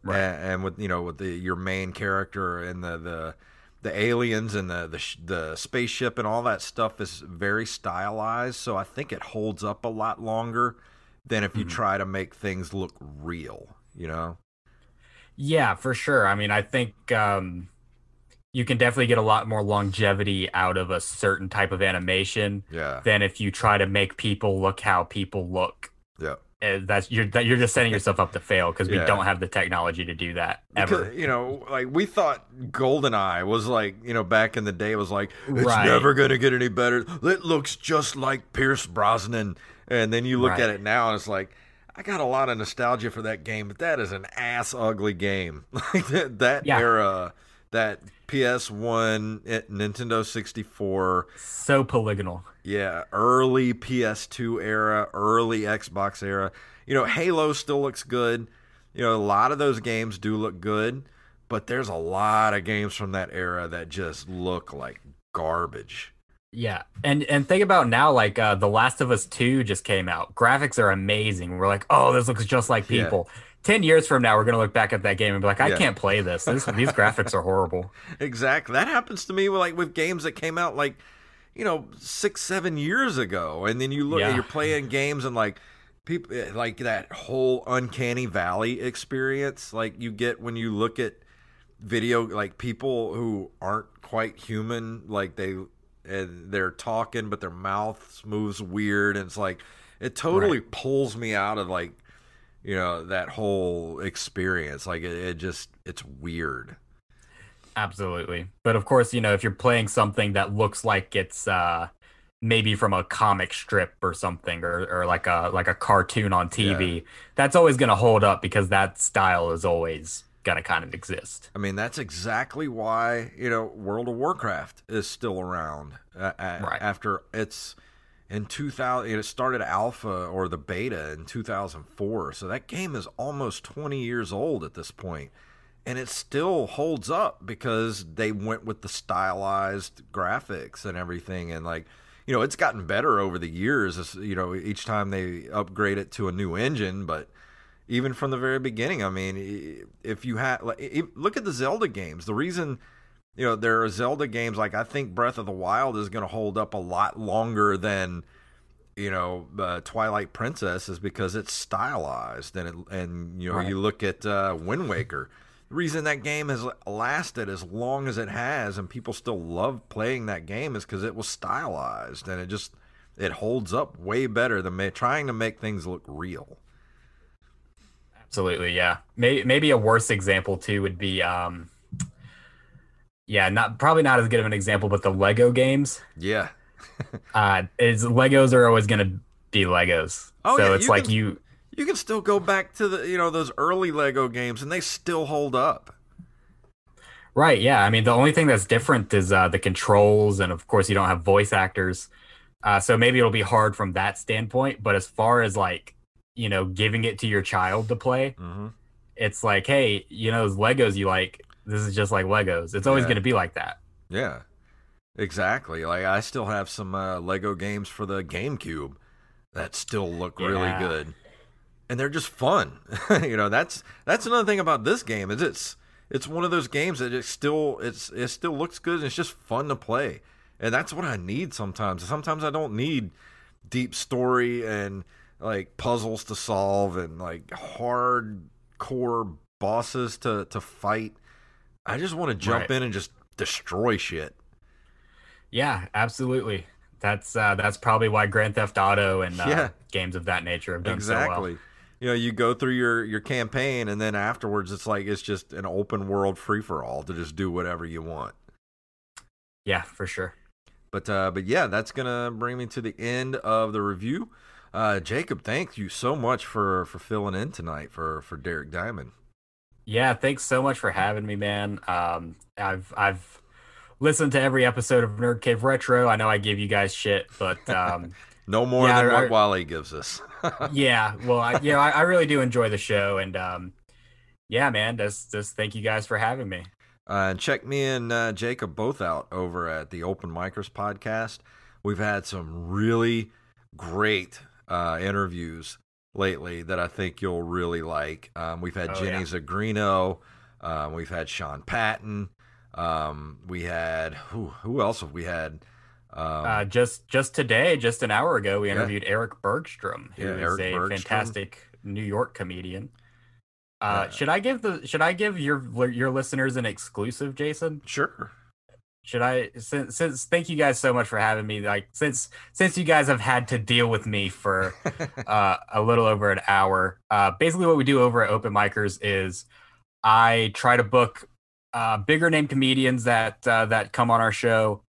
Right. And, and with you know with the your main character and the the the aliens and the the the spaceship and all that stuff is very stylized, so I think it holds up a lot longer than if you try to make things look real, you know? Yeah, for sure. I mean, I think um, you can definitely get a lot more longevity out of a certain type of animation Yeah. than if you try to make people look how people look. Yeah. Uh, That's you're that you're just setting yourself up to fail because we Yeah. don't have the technology to do that ever. Because, you know, like we thought GoldenEye was like, you know, back in the day, was like, it's Right. never going to get any better. It looks just like Pierce Brosnan. And then you look Right. at it now and it's like, I got a lot of nostalgia for that game, but that is an ass ugly game. Like that, that Yeah. era, that PS1, eh, Nintendo 64, so polygonal. Yeah, early PS2 era, early Xbox era. You know, Halo still looks good. You know, a lot of those games do look good, but there's a lot of games from that era that just look like garbage. Yeah, and and think about now, like uh, The Last of Us Two just came out. Graphics are amazing. We're like, oh, this looks just like Yeah. people. Ten years from now, we're gonna look back at that game and be like, I Yeah. can't play this. this these graphics are horrible. Exactly. That happens to me with like with games that came out like, you know, six, seven years ago. And then you look Yeah. you're playing games and like people eh, like that whole uncanny valley experience like you get when you look at video like people who aren't quite human, like they and they're talking but their mouth moves weird and it's like it totally pulls me out of like you know that whole experience like it, it just it's weird Absolutely. But of course, you know, if you're playing something that looks like it's uh maybe from a comic strip or something or, or like a like a cartoon on TV, that's always gonna hold up because that style is always gonna kind of exist. I mean, that's exactly why you know World of Warcraft is still around uh, uh, Right. after it's in 2000. It started alpha or the beta in 2004, so that game is almost 20 years old at this point, and it still holds up because they went with the stylized graphics and everything, and like. You know, it's gotten better over the years. You know, each time they upgrade it to a new engine, but even from the very beginning. I mean, if you had like, look at the Zelda games, the reason you know there are Zelda games like I think Breath of the Wild is going to hold up a lot longer than you know uh, Twilight Princess is because it's stylized and it, and you know Right. you look at uh, Wind Waker. The reason that game has lasted as long as it has and people still love playing that game is because it was stylized and it just it holds up way better than ma- trying to make things look real. Absolutely, yeah. Maybe maybe a worse example too would be um yeah, not probably not as good of an example, but the Lego games. Yeah. Uh is Legos are always gonna be Legos. Oh, so yeah, it's you like can- you You can still go back to the you know those early Lego games and they still hold up. Right, yeah. I mean, the only thing that's different is uh, the controls, and of course, you don't have voice actors. Uh, so maybe it'll be hard from that standpoint. But as far as like, you know, giving it to your child to play, Mm-hmm. it's like, hey, you know, those Legos you like, this is just like Legos. It's always Yeah. going to be like that. Yeah, exactly. Like I still have some uh, Lego games for the GameCube that still look really good, and they're just fun. you know, that's that's another thing about this game is it's it's one of those games that it still it's it still looks good and it's just fun to play, and that's what I need sometimes. Sometimes I don't need deep story and like puzzles to solve and like hardcore bosses to to fight. I just want to jump Right. in and just destroy shit. Yeah, absolutely. That's uh, that's probably why Grand Theft Auto and uh, Yeah. games of that nature have done so well. You know, you go through your your campaign and then afterwards it's like it's just an open world free for all to just do whatever you want. Yeah, for sure. But uh but yeah, that's going to bring me to the end of the review. Uh Jacob, thank you so much for for filling in tonight for for Derek Diamond. Yeah, thanks so much for having me, man. Um, I've I've listened to every episode of Nerd Cave Retro. I know I give you guys shit, but um, No more Yeah, than I- what Wally gives us. yeah, well, I, you know, I, I really do enjoy the show, and um, yeah, man, just just thank you guys for having me. Uh, and check me and uh, Jacob both out over at the Open Micers podcast. We've had some really great uh, interviews lately that I think you'll really like. Um, we've had Oh, Jenny yeah. Zigrino. Um, we've had Sean Patton. Um, we had who? Who else have we had? Um, Uh, just just today, just an hour ago, we Yeah. interviewed Eric Bergstrom, who Yeah, is Eric a Bergstrom. fantastic New York comedian. Uh, Yeah. should I give the should I give your your listeners an exclusive, Jason? sure. Should I since since thank you guys so much for having me. Like since since you guys have had to deal with me for uh, a little over an hour. Uh, basically, what we do over at Open Micers is I try to book uh, bigger name comedians that uh, that come on our show.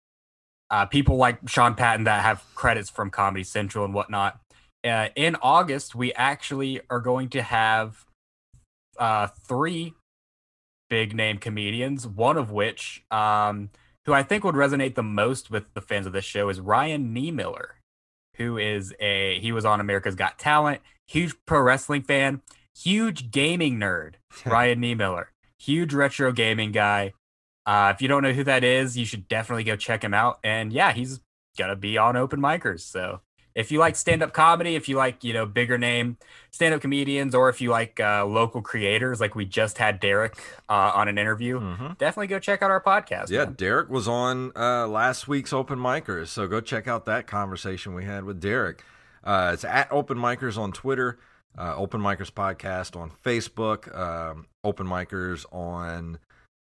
Uh, people like Sean Patton that have credits from Comedy Central and whatnot. Uh, in August, we actually are going to have uh, three big name comedians. One of which, um, who I think would resonate the most with the fans of this show, is Ryan Niemiller who is a he was on America's Got Talent, huge pro wrestling fan, huge gaming nerd. Ryan Niemiller, huge retro gaming guy. Uh, if you don't know who that is, you should definitely go check him out. And yeah, he's gonna be on Open Micers. So if you like stand up comedy, if you like you know bigger name stand up comedians, or if you like uh, local creators, like we just had Derek uh, on an interview, Mhm. definitely go check out our podcast. Yeah, man. Derek was on uh, last week's Open Micers, so go check out that conversation we had with Derek. Uh, it's at Open Micers on Twitter, uh, Open Micers Podcast on Facebook, um, Open Micers on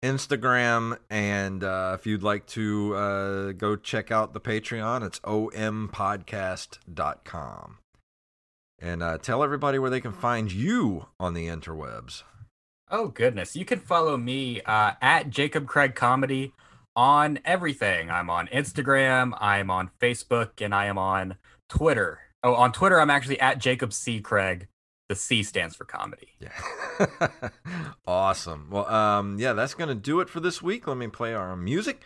Instagram, and uh, if you'd like to uh, go check out the Patreon, it's ompodcast.com. And uh, tell everybody where they can find you on the interwebs. Oh goodness, you can follow me uh, at Jacob Craig Comedy on everything. I'm on Instagram, I'm on Facebook, and I am on Twitter. Oh, on Twitter, I'm actually at Jacob C Craig. The C stands for comedy. Yeah. awesome. Well, um, yeah, that's going to do it for this week. Let me play our music.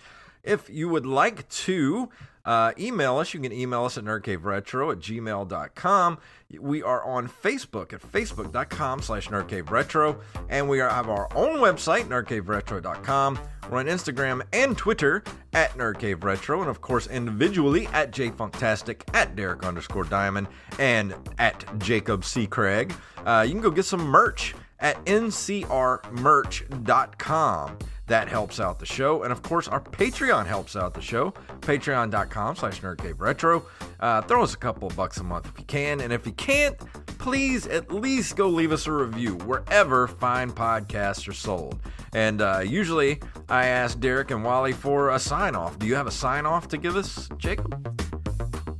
If you would like to uh, email us, you can email us at nerdcaveretro at gmail.com. We are on Facebook at facebook.com slash nerdcaveretro. And we have our own website, nerdcaveretro.com. We're on Instagram and Twitter at nerdcaveretro. And of course, individually at jfunktastic, at Derek underscore Diamond, and at Jacob C. Craig. Uh, you can go get some merch at ncrmerch.com. That helps out the show. And of course, our Patreon helps out the show. Patreon.com slash nerdcaveretro. Uh, throw us a couple of bucks a month if you can. And if you can't, please at least go leave us a review wherever fine podcasts are sold. And uh, usually I ask Derek and Wally for a sign off. Do you have a sign off to give us, Jacob?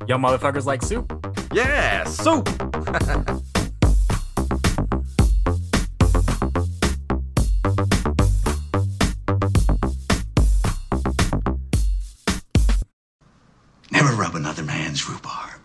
Yo, motherfuckers like soup. Yeah, soup. Never rub another man's rhubarb.